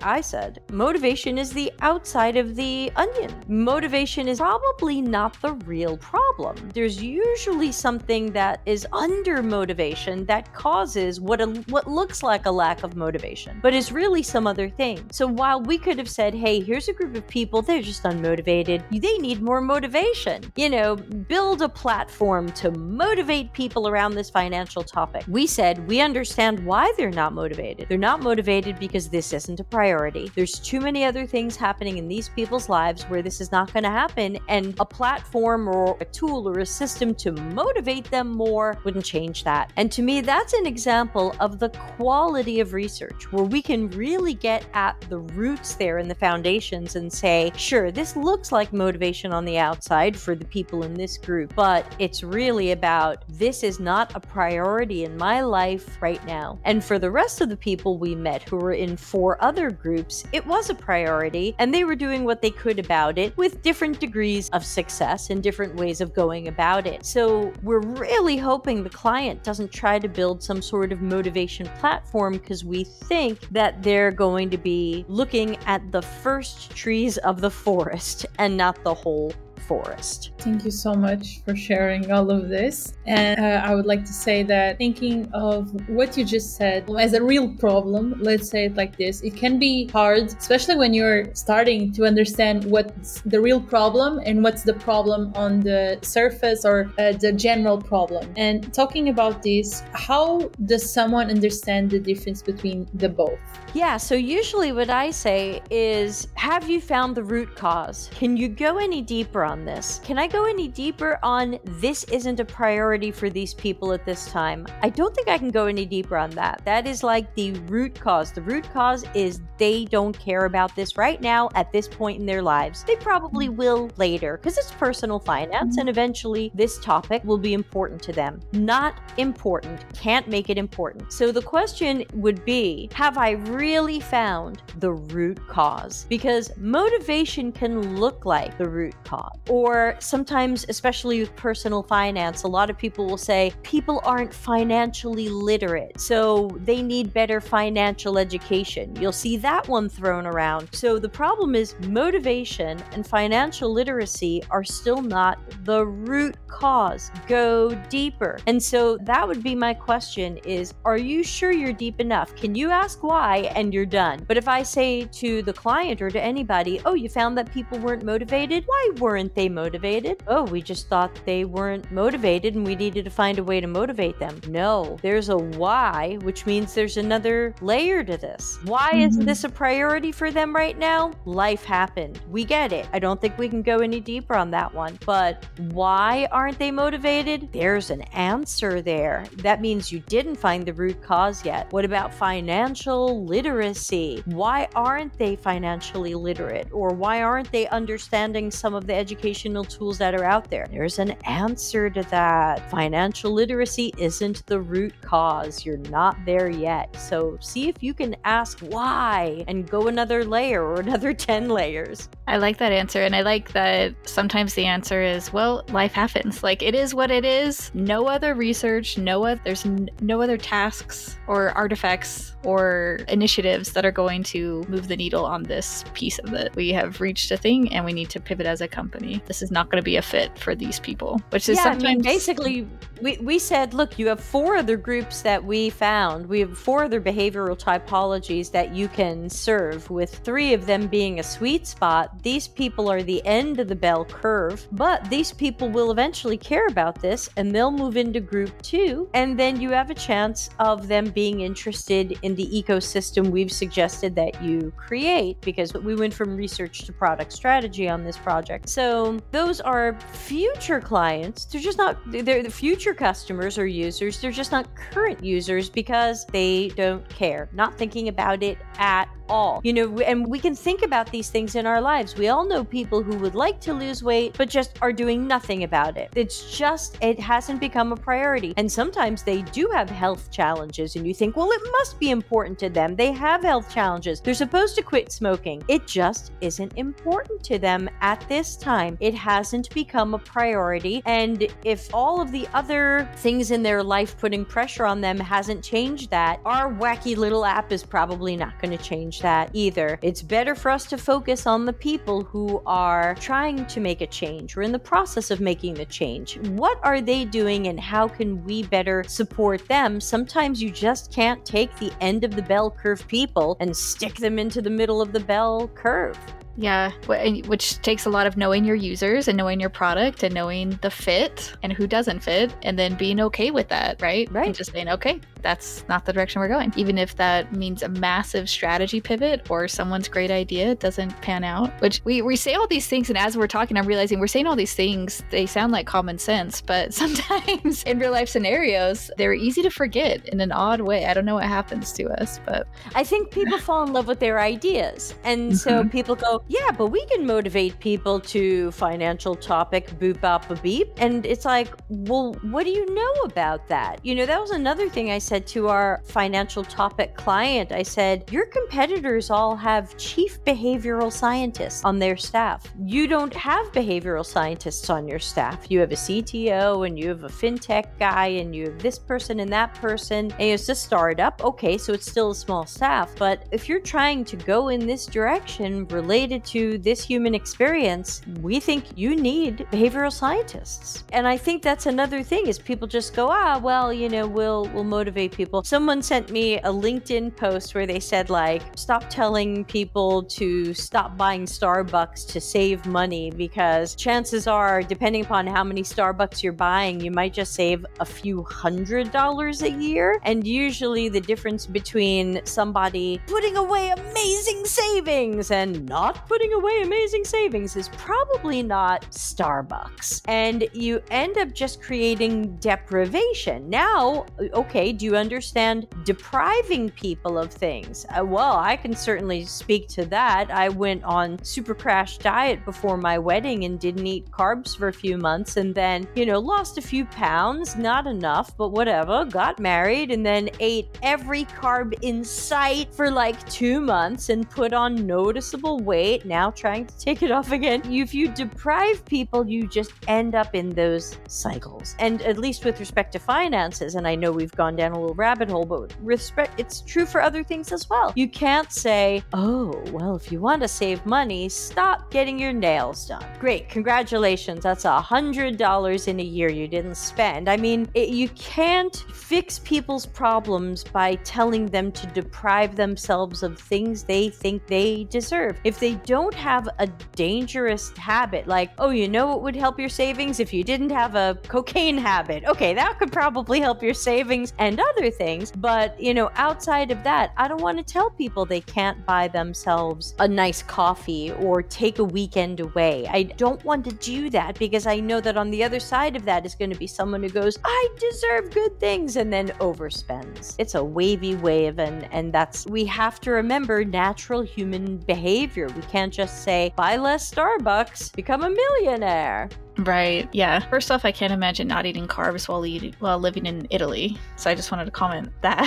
I said, Motivation is the outside of the onion. Motivation is probably not the real problem. There's usually something that is under motivation that causes what a, what looks like a lack of motivation, but is really some other thing. So while we could have said, "Hey, here's a group of people they're just unmotivated. They need more motivation." You know, build a platform to motivate people around this financial topic. We said, "We understand why they're not motivated. They're not motivated because this isn't a priority. There's too many other things happening in these people's lives where this is not going to happen, and a platform or a tool or a system to motivate them more wouldn't change that. And to me, that's an example of the quality of research where we can really get at the roots there in the foundations and say, sure, this looks like motivation on the outside for the people in this group, but it's really about this is not a priority in my life right now. And for the rest of the people we met who were in four other groups, it was a priority and they were doing what they could about it with different degrees of success and different ways of going about it. So we're really hoping the client doesn't try to build some sort of motivation platform because we think that they're going to be looking at the first trees of the forest and not the whole forest. Thank you so much for sharing all of this. And uh, I would like to say that thinking of what you just said as a real problem, let's say it like this, it can be hard, especially when you're starting to understand what's the real problem and what's the problem on the surface or uh, the general problem. And talking about this, how does someone understand the difference between the both? Yeah, so usually what I say is have you found the root cause? Can you go any deeper on on this. Can I go any deeper on this isn't a priority for these people at this time? I don't think I can go any deeper on that. That is like the root cause. The root cause is they don't care about this right now at this point in their lives. They probably will later because it's personal finance and eventually this topic will be important to them. Not important. Can't make it important. So the question would be Have I really found the root cause? Because motivation can look like the root cause. Or sometimes, especially with personal finance, a lot of people will say people aren't financially literate, so they need better financial education. You'll see that one thrown around. So the problem is motivation and financial literacy are still not the root cause. Go deeper. And so that would be my question is are you sure you're deep enough? Can you ask why and you're done? But if I say to the client or to anybody, "Oh, you found that people weren't motivated? Why weren't they motivated? Oh, we just thought they weren't motivated and we needed to find a way to motivate them. No, there's a why, which means there's another layer to this. Why mm-hmm. isn't this a priority for them right now? Life happened. We get it. I don't think we can go any deeper on that one. But why aren't they motivated? There's an answer there. That means you didn't find the root cause yet. What about financial literacy? Why aren't they financially literate? Or why aren't they understanding some of the education? Educational tools that are out there. There's an answer to that. Financial literacy isn't the root cause. You're not there yet. So see if you can ask why and go another layer or another 10 layers. I like that answer. And I like that sometimes the answer is, well, life happens. Like it is what it is. No other research, no other, there's no other tasks or artifacts or initiatives that are going to move the needle on this piece of it. We have reached a thing and we need to pivot as a company. This is not going to be a fit for these people, which is yeah, sometimes I mean, basically we, we said, look, you have four other groups that we found. We have four other behavioral typologies that you can serve, with three of them being a sweet spot. These people are the end of the bell curve, but these people will eventually care about this and they'll move into group two. And then you have a chance of them being interested in the ecosystem we've suggested that you create because we went from research to product strategy on this project. So those are future clients. They're just not, they're the future customers or users. They're just not current users because they don't care, not thinking about it at all. You know, and we can think about these things in our lives. We all know people who would like to lose weight, but just are doing nothing about it. It's just, it hasn't become a priority. And sometimes they do have health challenges, and you think, well, it must be important to them. They have health challenges. They're supposed to quit smoking. It just isn't important to them at this time. It hasn't become a priority. And if all of the other things in their life putting pressure on them hasn't changed that, our wacky little app is probably not going to change change that either. It's better for us to focus on the people who are trying to make a change or in the process of making the change. What are they doing and how can we better support them? Sometimes you just can't take the end of the bell curve people and stick them into the middle of the bell curve. Yeah, which takes a lot of knowing your users and knowing your product and knowing the fit and who doesn't fit, and then being okay with that, right? Right. And just saying, okay, that's not the direction we're going. Even if that means a massive strategy pivot or someone's great idea doesn't pan out, which we, we say all these things. And as we're talking, I'm realizing we're saying all these things, they sound like common sense, but sometimes in real life scenarios, they're easy to forget in an odd way. I don't know what happens to us, but I think people fall in love with their ideas. And mm-hmm. so people go, yeah, but we can motivate people to financial topic, boop, bop, a beep. And it's like, well, what do you know about that? You know, that was another thing I said said to our financial topic client, I said, Your competitors all have chief behavioral scientists on their staff. You don't have behavioral scientists on your staff. You have a CTO and you have a fintech guy and you have this person and that person. And it's a startup. Okay, so it's still a small staff. But if you're trying to go in this direction related to this human experience, we think you need behavioral scientists. And I think that's another thing is people just go, ah, well, you know, we'll we'll motivate motivate people. Someone sent me a LinkedIn post where they said, like, stop telling people to stop buying Starbucks to save money because chances are, depending upon how many Starbucks you're buying, you might just save a few hundred dollars a year. And usually the difference between somebody putting away amazing savings and not putting away amazing savings is probably not Starbucks. And you end up just creating deprivation. Now, okay, do you understand depriving people of things? Uh, well, I can certainly speak to that. I went on super crash diet before my wedding and didn't eat carbs for a few months and then, you know, lost a few pounds, not enough, but whatever, got married and then ate every carb in sight for like 2 months and put on noticeable weight, now trying to take it off again. If you deprive people, you just end up in those cycles. And at least with respect to finances, and I know we've gone down a little rabbit hole, but respect it's true for other things as well. You can't say, "Oh, well, if you want to save money, stop getting your nails done." Great, congratulations. That's a hundred dollars in a year you didn't spend. I mean, it, you can't fix people's problems by telling them to deprive themselves of things they think they deserve. If they don't have a dangerous habit, like, oh, you know what would help your savings if you didn't have a cocaine habit? Okay, that could probably help your savings and other things. But, you know, outside of that, I don't want to tell people they can't buy themselves a nice coffee or take a weekend away. I don't want to do that because I know that on the other side of that is going to be someone who goes, I deserve good things, and then overspends. It's a wavy wave, and, and that's, we have to remember natural human behavior. We can't just say, buy less Starbucks, become a millionaire. Right. Yeah. First off, I can't imagine not eating carbs while eating while living in Italy. So I just wanted to comment that.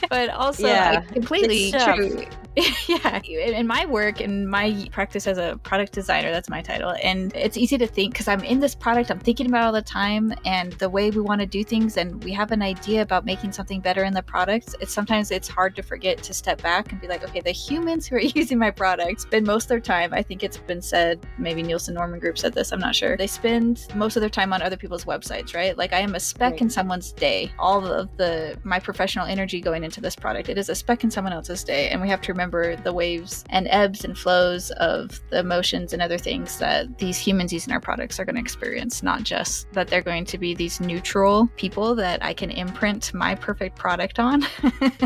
but also, yeah, completely true. yeah. In my work and my practice as a product designer, that's my title. And it's easy to think because I'm in this product, I'm thinking about all the time and the way we want to do things, and we have an idea about making something better in the product. It's sometimes it's hard to forget to step back and be like, okay, the humans who are using my product spend most of their time. I think it's been said, maybe Nielsen Norman Group said this. I'm not sure sure. They spend most of their time on other people's websites, right? Like I am a speck right. in someone's day. All of the my professional energy going into this product, it is a speck in someone else's day. And we have to remember the waves and ebbs and flows of the emotions and other things that these humans using our products are going to experience, not just that they're going to be these neutral people that I can imprint my perfect product on.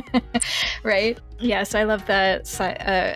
right? Yes, I love that uh,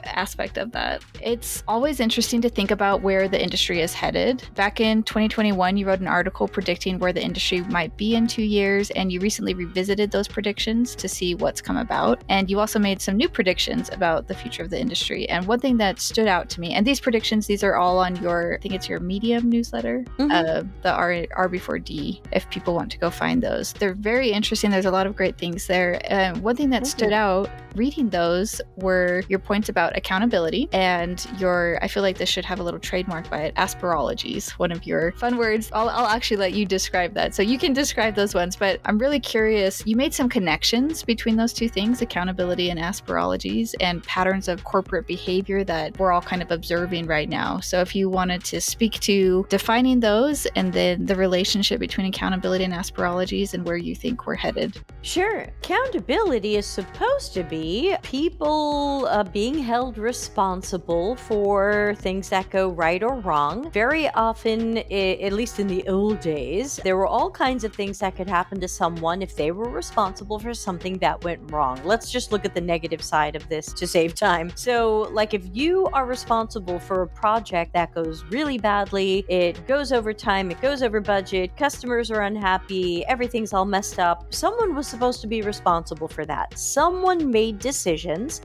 aspect of that. It's always interesting to think about where the industry is headed. Back in 2021, you wrote an article predicting where the industry might be in two years, and you recently revisited those predictions to see what's come about. And you also made some new predictions about the future of the industry. And one thing that stood out to me, and these predictions, these are all on your, I think it's your Medium newsletter, mm-hmm. uh, the R- RB4D, if people want to go find those. They're very interesting. There's a lot of great things there. And uh, one thing that stood out reading those were your points about accountability and your, I feel like this should have a little trademark by it, aspirologies, one of your fun words. I'll, I'll actually let you describe that. So you can describe those ones, but I'm really curious. You made some connections between those two things, accountability and aspirologies, and patterns of corporate behavior that we're all kind of observing right now. So if you wanted to speak to defining those and then the relationship between accountability and aspirologies and where you think we're headed. Sure. Accountability is supposed to be people uh, being held responsible for things that go right or wrong. Very often, I- at least in the old days, there were all kinds of things that could happen to someone if they were responsible for something that went wrong. Let's just look at the negative side of this to save time. So, like if you are responsible for a project that goes really badly, it goes over time, it goes over budget, customers are unhappy, everything's all messed up, someone was supposed to be responsible for that. Someone made decisions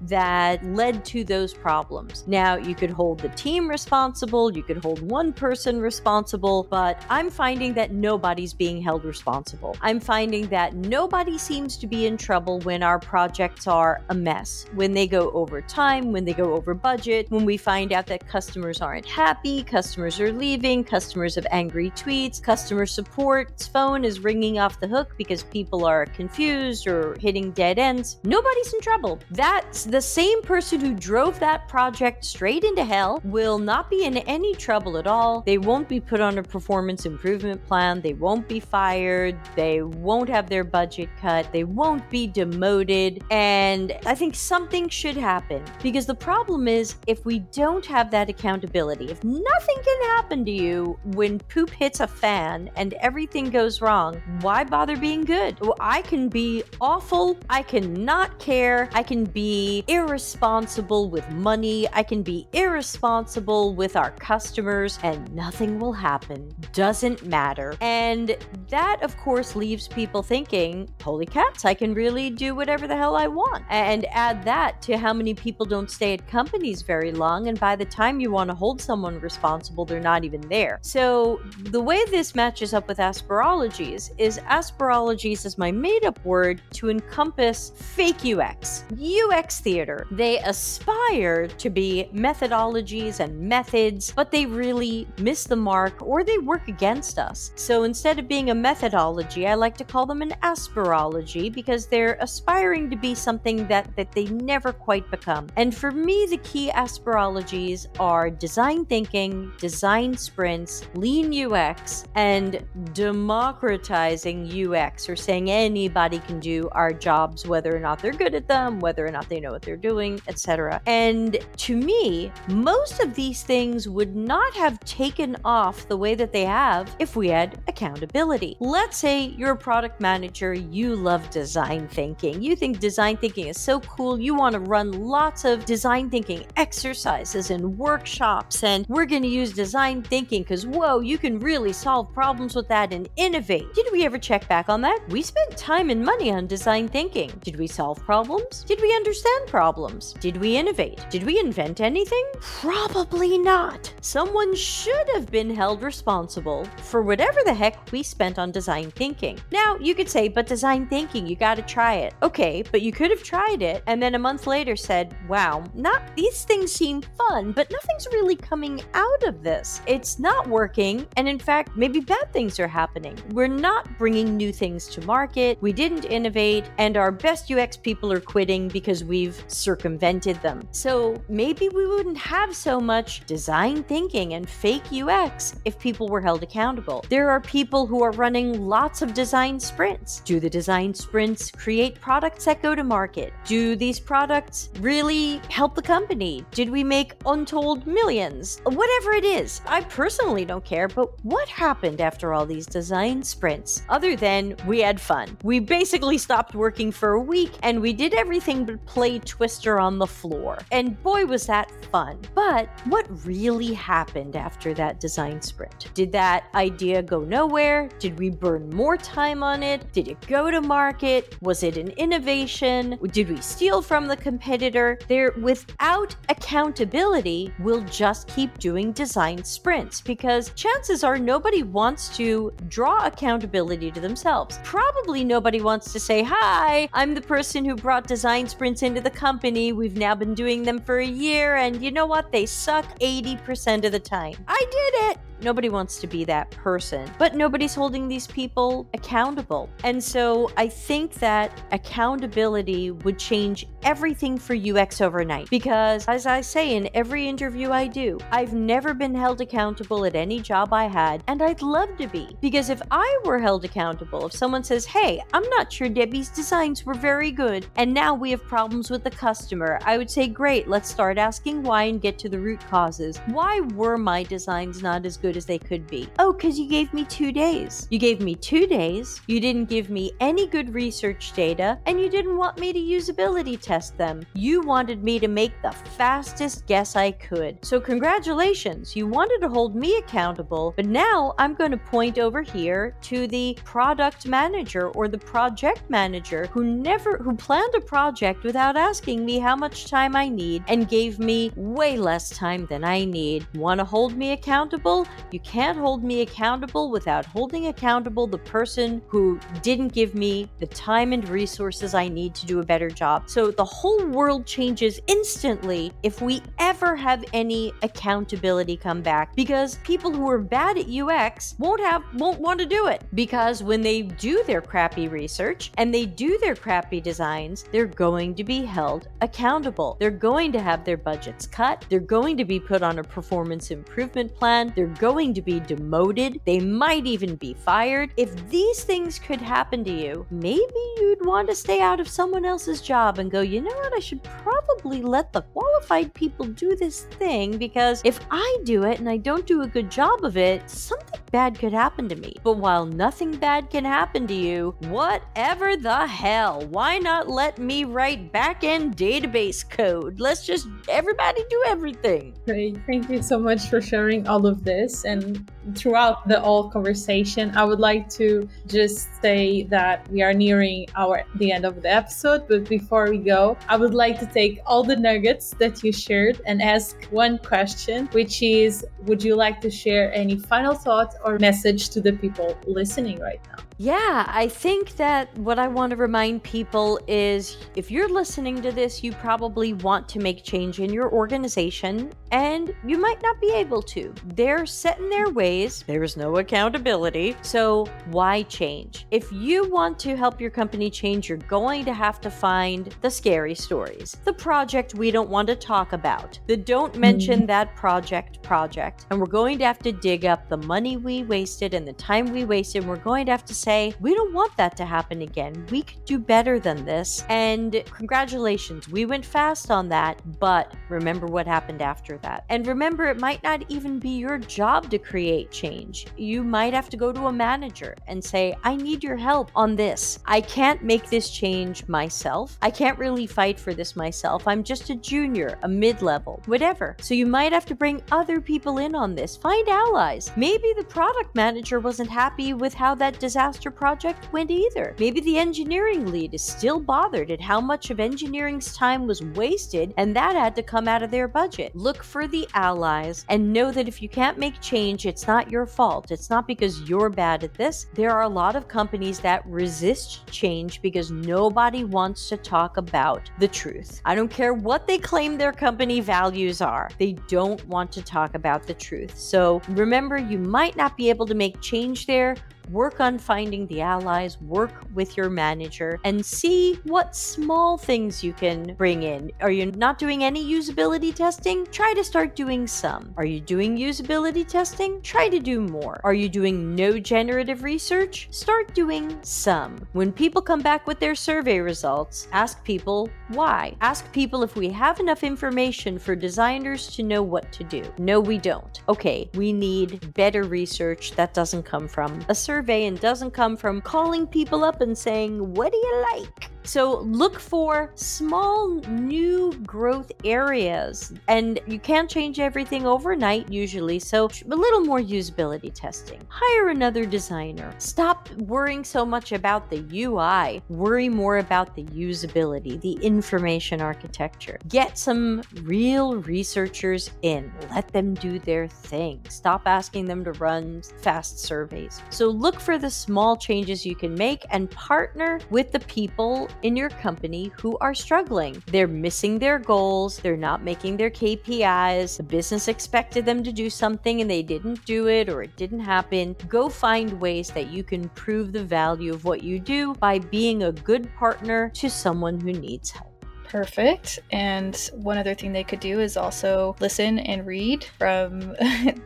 that led to those problems. Now, you could hold the team responsible, you could hold one person responsible, but I'm finding that nobody's being held responsible. I'm finding that nobody seems to be in trouble when our projects are a mess, when they go over time, when they go over budget, when we find out that customers aren't happy, customers are leaving, customers have angry tweets, customer support's phone is ringing off the hook because people are confused or hitting dead ends. Nobody's in trouble. That's the same person who drove that project straight into hell will not be in any trouble at all. They won't be put on a performance improvement plan. They won't be fired. They won't have their budget cut. They won't be demoted. And I think something should happen because the problem is if we don't have that accountability, if nothing can happen to you when poop hits a fan and everything goes wrong, why bother being good? I can be awful. I can not care. I can be irresponsible with money. I can be irresponsible with our customers, and nothing will happen. Doesn't matter. And that, of course, leaves people thinking, holy cats, I can really do whatever the hell I want. And add that to how many people don't stay at companies very long. And by the time you want to hold someone responsible, they're not even there. So the way this matches up with aspirologies is aspirologies is my made up word to encompass fake UX. UX theater. They aspire to be methodologies and methods, but they really miss the mark or they work against us. So instead of being a methodology, I like to call them an aspirology because they're aspiring to be something that, that they never quite become. And for me, the key aspirologies are design thinking, design sprints, lean UX, and democratizing UX, or saying anybody can do our jobs, whether or not they're good at them them, or not they know what they're doing, etc. And to me, most of these things would not have taken off the way that they have if we had accountability. Let's say you're a product manager, you love design thinking. You think design thinking is so cool, you want to run lots of design thinking exercises and workshops, and we're going to use design thinking because, whoa, you can really solve problems with that and innovate. Did we ever check back on that? We spent time and money on design thinking. Did we solve problems? Did we understand problems? Did we innovate? Did we invent anything? Probably not. Someone should have been held responsible for whatever the heck we spent on design thinking. Now, you could say, but design thinking, you gotta try it. Okay, but you could have tried it and then a month later said, wow, not these things seem fun, but nothing's really coming out of this. It's not working, and in fact, maybe bad things are happening. We're not bringing new things to market, we didn't innovate, and our best UX people are quitting because we've circumvented them. So maybe we wouldn't have so much design thinking and fake UX if people were held accountable. There are people who are running lots of design sprints. Do the design sprints create products that go to market? Do these products really help the company? Did we make untold millions? Whatever it is. I personally don't care, but what happened after all these design sprints? Other than we had fun. We basically stopped working for a week and we did everything but play Twister on the floor. And boy, was that fun. But what really happened after that design sprint? Did that idea go nowhere? Did we burn more time on it? Did it go to market? Was it an innovation? Did we steal from the competitor? There, without accountability, we'll just keep doing design sprints because chances are nobody wants to draw accountability to themselves. Probably nobody wants to say, Hi, I'm the person who brought design sprints into the company. We've now been doing them for a year, and you know what? They suck 80% of the time. I did it. Nobody wants to be that person, but nobody's holding these people accountable. And so I think that accountability would change everything for UX overnight. Because as I say in every interview I do, I've never been held accountable at any job I had, and I'd love to be. Because if I were held accountable, if someone says, hey, I'm not sure Debbie's designs were very good, and now we have problems with the customer, I would say, great, let's start asking why and get to the root causes. Why were my designs not as good as they could be? Oh, because you gave me two days. You gave me two days, you didn't give me any good research data, and you didn't want me to usability test them. You wanted me to make the fastest guess I could. So, congratulations, you wanted to hold me accountable, but now I'm going to point over here to the product manager or the project manager who never who planned a project without asking me how much time I need and gave me way less time than I need. Want to hold me accountable? You can't hold me accountable without holding accountable the person who didn't give me the time and resources I need to do a better job. So the whole world changes instantly if we ever have any accountability come back because people who are bad at UX won't have won't want to do it because when they do their crappy research and they do their crappy designs, they're going to be held accountable. They're going to have their budgets cut. They're going to be put on a performance improvement plan. They're going to be demoted. They might even be fired. If these things could happen to you, maybe you'd want to stay out of someone else's job and go, you know what? I should probably let the qualified people do this thing because if I do it and I don't do a good job of it, something bad could happen to me. But while nothing bad can happen to you, whatever the hell, why not let me write back end database code? Let's just everybody do everything. Great. Thank you so much for sharing all of this. And throughout the whole conversation, I would like to just say that we are nearing our the end of the episode. But before we go, I would like to take all the nuggets that you shared and ask one question, which is would you like to share any final thoughts or message to the people listening right now? Yeah, I think that what I want to remind people is if you're listening to this, you probably want to make change in your organization and you might not be able to. They're set in their ways, there's no accountability. So, why change? If you want to help your company change, you're going to have to find the scary stories, the project we don't want to talk about, the don't mention mm. that project project. And we're going to have to dig up the money we wasted and the time we wasted. We're going to have to say, we don't want that to happen again. We could do better than this. And congratulations, we went fast on that, but remember what happened after that. And remember, it might not even be your job to create change. You might have to go to a manager and say, I need your help on this. I can't make this change myself. I can't really fight for this myself. I'm just a junior, a mid level, whatever. So you might have to bring other people in on this. Find allies. Maybe the product manager wasn't happy with how that disaster project went either. Maybe the engineering lead is still bothered at how much of engineering's time was wasted and that had to come out of their budget. Look for the allies and know that if you can't make change, it's not your fault. It's not because you're bad at this. There are a lot of companies that resist change because nobody wants to talk about the truth. I don't care what they claim their company values are, they don't want to talk about the truth. So remember, you might not be able to make change there work on finding the allies, work with your manager, and see what small things you can bring in. Are you not doing any usability testing? Try to start doing some. Are you doing usability testing? Try to do more. Are you doing no generative research? Start doing some. When people come back with their survey results, ask people why. Ask people if we have enough information for designers to know what to do. No, we don't. Okay, we need better research that doesn't come from a survey survey and doesn't come from calling people up and saying, What do you like? So look for small new growth areas. And you can't change everything overnight usually, so a little more usability testing. Hire another designer. Stop worrying so much about the UI. Worry more about the usability, the information architecture. Get some real researchers in. Let them do their thing. Stop asking them to run fast surveys. So look for the small changes you can make and partner with the people in your company who are struggling. They're missing their goals, they're not making their KPIs, the business expected them to do something and they didn't do it or it didn't happen. Go find ways that you can prove the value of what you do by being a good partner to someone who needs help. Perfect. And one other thing they could do is also listen and read from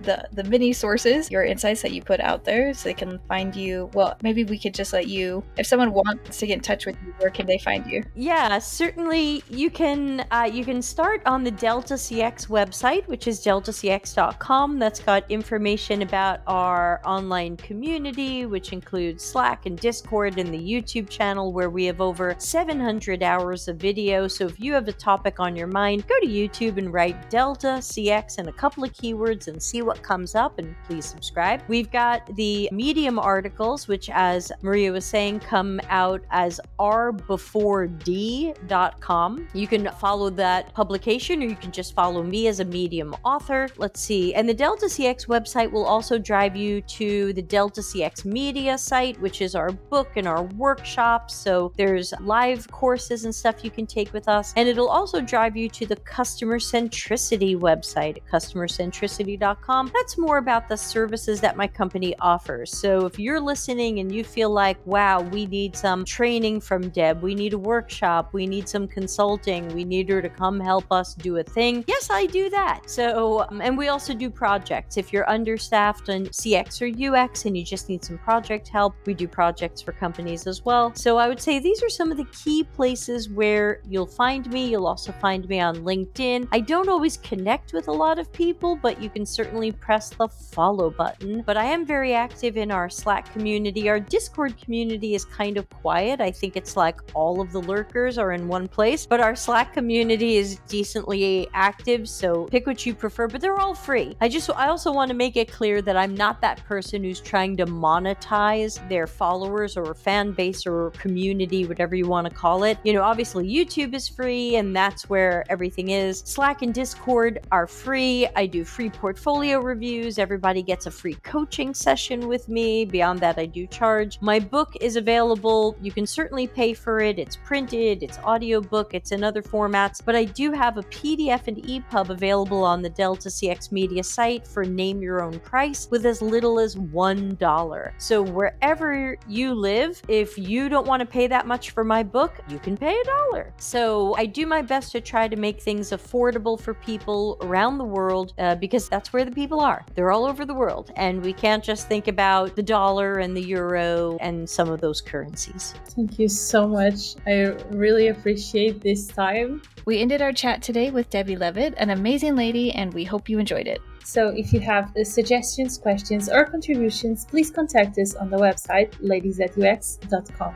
the the many sources, your insights that you put out there, so they can find you. Well, maybe we could just let you, if someone wants to get in touch with you, where can they find you? Yeah, certainly you can. Uh, you can start on the Delta CX website, which is deltacx.com. That's got information about our online community, which includes Slack and Discord, and the YouTube channel where we have over 700 hours of video so if you have a topic on your mind, go to YouTube and write Delta CX and a couple of keywords and see what comes up. And please subscribe. We've got the Medium articles, which, as Maria was saying, come out as rbefore.d.com. You can follow that publication or you can just follow me as a Medium author. Let's see. And the Delta CX website will also drive you to the Delta CX Media site, which is our book and our workshops. So there's live courses and stuff you can take with with us. And it'll also drive you to the customer centricity website, customercentricity.com. That's more about the services that my company offers. So if you're listening and you feel like, wow, we need some training from Deb, we need a workshop, we need some consulting, we need her to come help us do a thing. Yes, I do that. So, um, and we also do projects. If you're understaffed on CX or UX and you just need some project help, we do projects for companies as well. So I would say these are some of the key places where you'll find me. You'll also find me on LinkedIn. I don't always connect with a lot of people, but you can certainly press the follow button. But I am very active in our Slack community. Our Discord community is kind of quiet. I think it's like all of the lurkers are in one place, but our Slack community is decently active. So pick what you prefer, but they're all free. I just, I also want to make it clear that I'm not that person who's trying to monetize their followers or fan base or community, whatever you want to call it. You know, obviously YouTube is is free, and that's where everything is. Slack and Discord are free. I do free portfolio reviews. Everybody gets a free coaching session with me. Beyond that, I do charge. My book is available. You can certainly pay for it. It's printed, it's audiobook, it's in other formats, but I do have a PDF and EPUB available on the Delta CX Media site for name your own price with as little as $1. So wherever you live, if you don't want to pay that much for my book, you can pay a dollar. So So I do my best to try to make things affordable for people around the world uh, because that's where the people are. They're all over the world. And we can't just think about the dollar and the euro and some of those currencies. Thank you so much. I really appreciate this time. We ended our chat today with Debbie Levitt, an amazing lady, and we hope you enjoyed it. So if you have uh, suggestions, questions, or contributions, please contact us on the website ladiesthatux.com.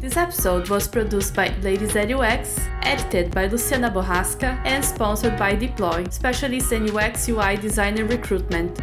This episode was produced by Ladies That UX, edited by Luciana Borrasca, and sponsored by Deeploy, specialists in UX UI design and recruitment.